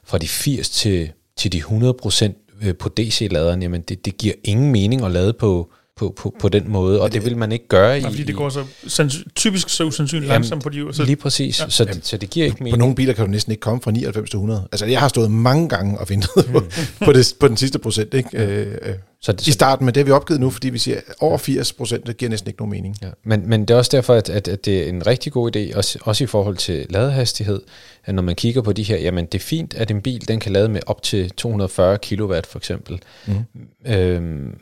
fra de 80 til, til de 100% øh, på DC-laderen, jamen det, det giver ingen mening at lade på, på, på, på den måde, og det, det vil man ikke gøre i... Fordi det går så sands- typisk så usandsynligt Jamen, langsomt på de så Lige præcis, ja. så, så det giver ikke På mening. nogle biler kan du næsten ikke komme fra 99 til 100. Altså, jeg har stået mange gange og ventet [LAUGHS] på, på, det, på den sidste procent, ikke? Øh, øh, Så det, I starten, men det har vi opgivet nu, fordi vi siger, at over 80 procent, det giver næsten ikke nogen mening. Ja, men, men det er også derfor, at, at, at det er en rigtig god idé, også, også i forhold til ladehastighed, at når man kigger på de her, jamen det er fint, at en bil den kan lade med op til 240 kW for eksempel. Mm. Øhm,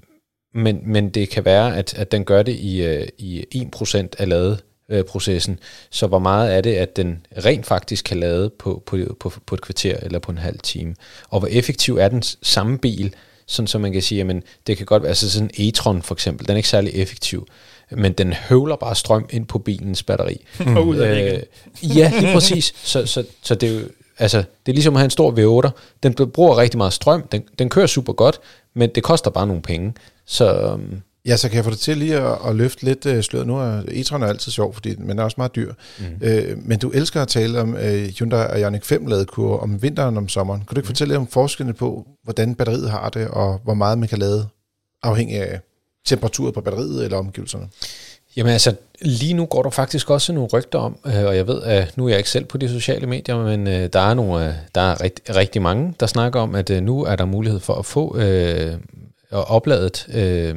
men, men det kan være, at, at den gør det i, øh, i 1% af ladeprocessen. Så hvor meget er det, at den rent faktisk kan lade på, på, på, på et kvarter eller på en halv time? Og hvor effektiv er den samme bil, sådan så man kan sige, at det kan godt være, altså sådan en e-tron for eksempel, den er ikke særlig effektiv, men den høvler bare strøm ind på bilens batteri. [LAUGHS] og ud af. Øh, ja, lige præcis. Så, så, så det er jo, altså, det er ligesom at have en stor V8. Den bruger rigtig meget strøm, den, den kører super godt, men det koster bare nogle penge. Så øhm, Ja, så kan jeg få det til lige at, at løfte lidt øh, sløret. Nu er e-tron er altid sjov, fordi den er også meget dyr. Mm. Øh, men du elsker at tale om øh, Hyundai Ioniq 5 ladekur om vinteren og om sommeren. Kan du ikke mm. fortælle lidt om forskellene på, hvordan batteriet har det, og hvor meget man kan lade afhængig af temperaturen på batteriet eller omgivelserne? Jamen altså, lige nu går der faktisk også nogle rygter om, øh, og jeg ved, at nu er jeg ikke selv på de sociale medier, men øh, der er nogle, øh, der er rigt, rigtig mange, der snakker om, at øh, nu er der mulighed for at få øh, opladet øh,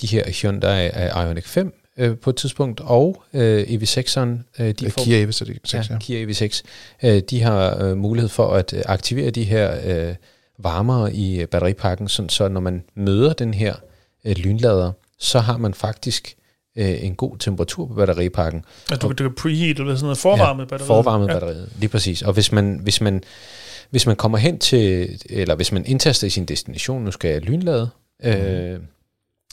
de her Hyundai Ioniq 5 øh, på et tidspunkt, og øh, EV6'eren, øh, de får, Kia EV6, ja. ja, Kia EV6, øh, de har øh, mulighed for at aktivere de her øh, varmere i batteripakken, sådan, så når man møder den her øh, lynlader, så har man faktisk øh, en god temperatur på batteripakken. Altså, du, du kan preheat eller sådan noget forvarmet batteri. Forvarmet ja. batteriet, lige præcis. Og hvis man, hvis man, hvis man kommer hen til, eller hvis man indtaster i sin destination, nu skal jeg lynlade, øh,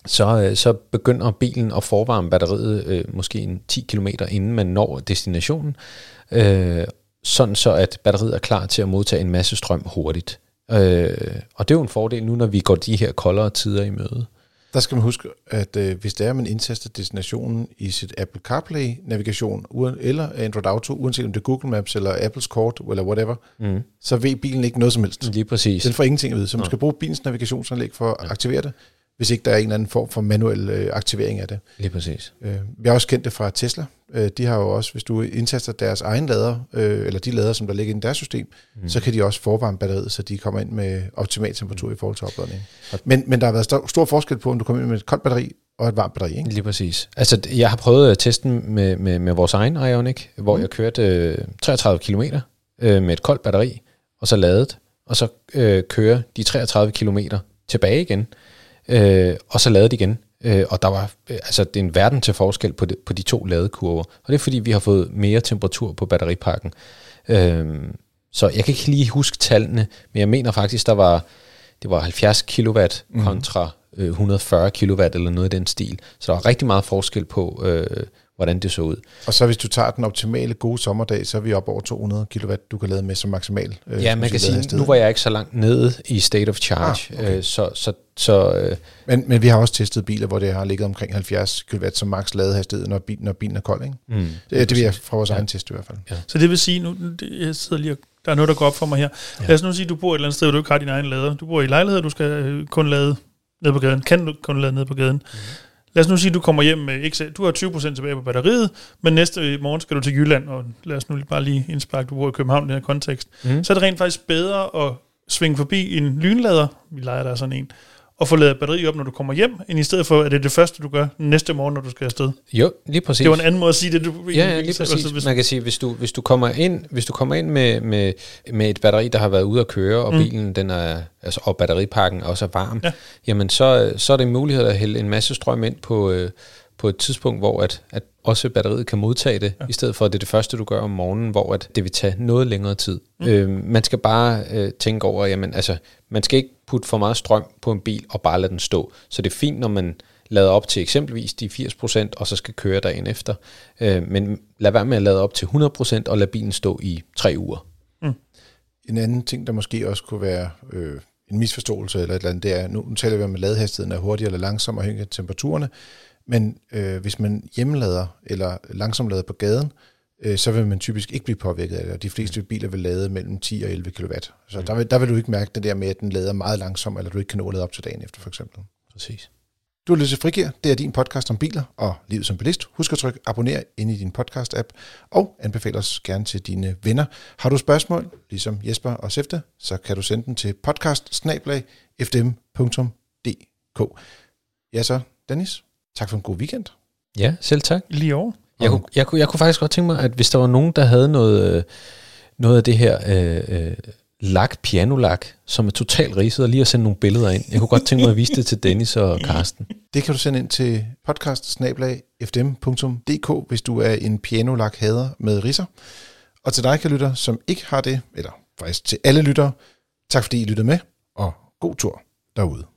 så, øh, så begynder bilen at forvarme batteriet øh, måske en 10 km inden man når destinationen, øh, sådan så at batteriet er klar til at modtage en masse strøm hurtigt. Øh, og det er jo en fordel nu, når vi går de her koldere tider i møde. Der skal man huske, at øh, hvis det er, at man indtaster destinationen i sit Apple CarPlay-navigation, eller Android Auto, uanset om det er Google Maps eller Apples kort, eller whatever, Mm. så ved bilen ikke noget som helst. Lige præcis. Den får ingenting at vide, så man skal bruge bilens navigationsanlæg for at aktivere det, hvis ikke der er en eller anden form for manuel øh, aktivering af det. Lige præcis. Øh, vi har også kendt det fra Tesla. Øh, de har jo også, hvis du indtaster deres egen lader, øh, eller de lader, som der ligger i deres system, mm. så kan de også forvarme batteriet, så de kommer ind med optimal temperatur i forhold til opladning. Men, men der har været stor, stor forskel på, om du kommer ind med et koldt batteri og et varmt batteri. Ikke? Lige præcis. Altså, jeg har prøvet at teste den med, med, med vores egen Ioniq, hvor mm. jeg kørte øh, 33 km øh, med et koldt batteri, og så ladet, og så øh, kører de 33 km tilbage igen, øh, og så ladet igen. Øh, og der var, øh, altså, det er en verden til forskel på, det, på de to ladekurver. Og det er fordi, vi har fået mere temperatur på batteripakken. Øh, så jeg kan ikke lige huske tallene, men jeg mener faktisk, der var, det var 70 kW kontra øh, 140 kW eller noget i den stil. Så der var rigtig meget forskel på, øh, hvordan det så ud. Og så hvis du tager den optimale gode sommerdag, så er vi op over 200 kW, du kan lade med som maksimal. Øh, Ja, man kan sige, nu var jeg ikke så langt nede i state of charge, ah, okay. øh, så, så, så øh, Men, men vi har også testet biler, hvor det har ligget omkring 70 kW som maks ladehastighed, når, bil, når bilen er kold. Ikke? mm, Det, det vil jeg fra vores ja. egen test i hvert fald. Ja. Så det vil sige, nu, jeg sidder lige og, der er noget, der går op for mig her. Ja. Lad os nu sige, at du bor et eller andet sted, hvor du ikke har din egen lader. Du bor i lejlighed, du skal øh, kun lade ned på gaden. Kan du kun lade ned på gaden? Mm. Lad os nu sige, at du kommer hjem med, ikke, du har 20% tilbage på batteriet, men næste morgen skal du til Jylland, og lad os nu lige bare lige indsparke, du bor i København i den her kontekst. Mm. Så er det rent faktisk bedre at svinge forbi en lynlader, vi leger der sådan en, og få ladet batteri op, når du kommer hjem, end i stedet for, at det er det første, du gør næste morgen, når du skal afsted. jo, lige præcis. Det var en anden måde at sige det. Du, Ja, ja, lige Altså, præcis. hvis- Man kan sige, hvis du, hvis du kommer ind, hvis du kommer ind med, med, med et batteri, der har været ude at køre, og mm. bilen den er, altså, og batteripakken også er varm, ja. Ja. jamen så, så er det en mulighed at hælde en masse strøm ind på, øh, på et tidspunkt, hvor at, at også batteriet kan modtage det, ja. i stedet for at det er det første, du gør om morgenen, hvor at det vil tage noget længere tid. Mm. Øh, man skal bare øh, tænke over, jamen altså, man skal ikke putte for meget strøm på en bil og bare lade den stå. Så det er fint, når man lader op til eksempelvis de 80%, og så skal køre dagen efter. Øh, men lad være med at lade op til 100% og lad bilen stå i tre uger. En anden ting, der måske også kunne være øh, en misforståelse eller et eller andet, det er, nu, nu taler vi om, at ladehastigheden er hurtigere eller langsom afhængig af temperaturerne, men øh, hvis man hjemmelader eller langsomlader på gaden, øh, så vil man typisk ikke blive påvirket af det, og de fleste biler vil lade mellem 10 og 11 kW. Så der, vil, der vil du ikke mærke det der med, at den lader meget langsomt, eller du ikke kan nå at lade op til dagen efter, for eksempel. Præcis. Du har lyttet til Frigir. Det er din podcast om biler og livet som bilist. Husk at trykke abonner ind i din podcast-app, og anbefale os gerne til dine venner. Har du spørgsmål, ligesom Jesper og Sefte, så kan du sende den til podcast Ja så, Dennis. Tak for en god weekend. Ja, selv tak. Lige over. Jeg kunne, jeg, kunne, jeg kunne faktisk godt tænke mig, at hvis der var nogen, der havde noget, øh, noget af det her øh, øh, lak, pianolak, som er totalt ridset, og lige at sende nogle billeder ind. Jeg kunne godt tænke mig at vise det til Dennis og [LAUGHS] Karsten. Det kan du sende ind til podcast hvis du er en pianolak hader med risser. Og til dig, kan lytter, som ikke har det, eller faktisk til alle lyttere, tak fordi I lyttede med, og god tur derude.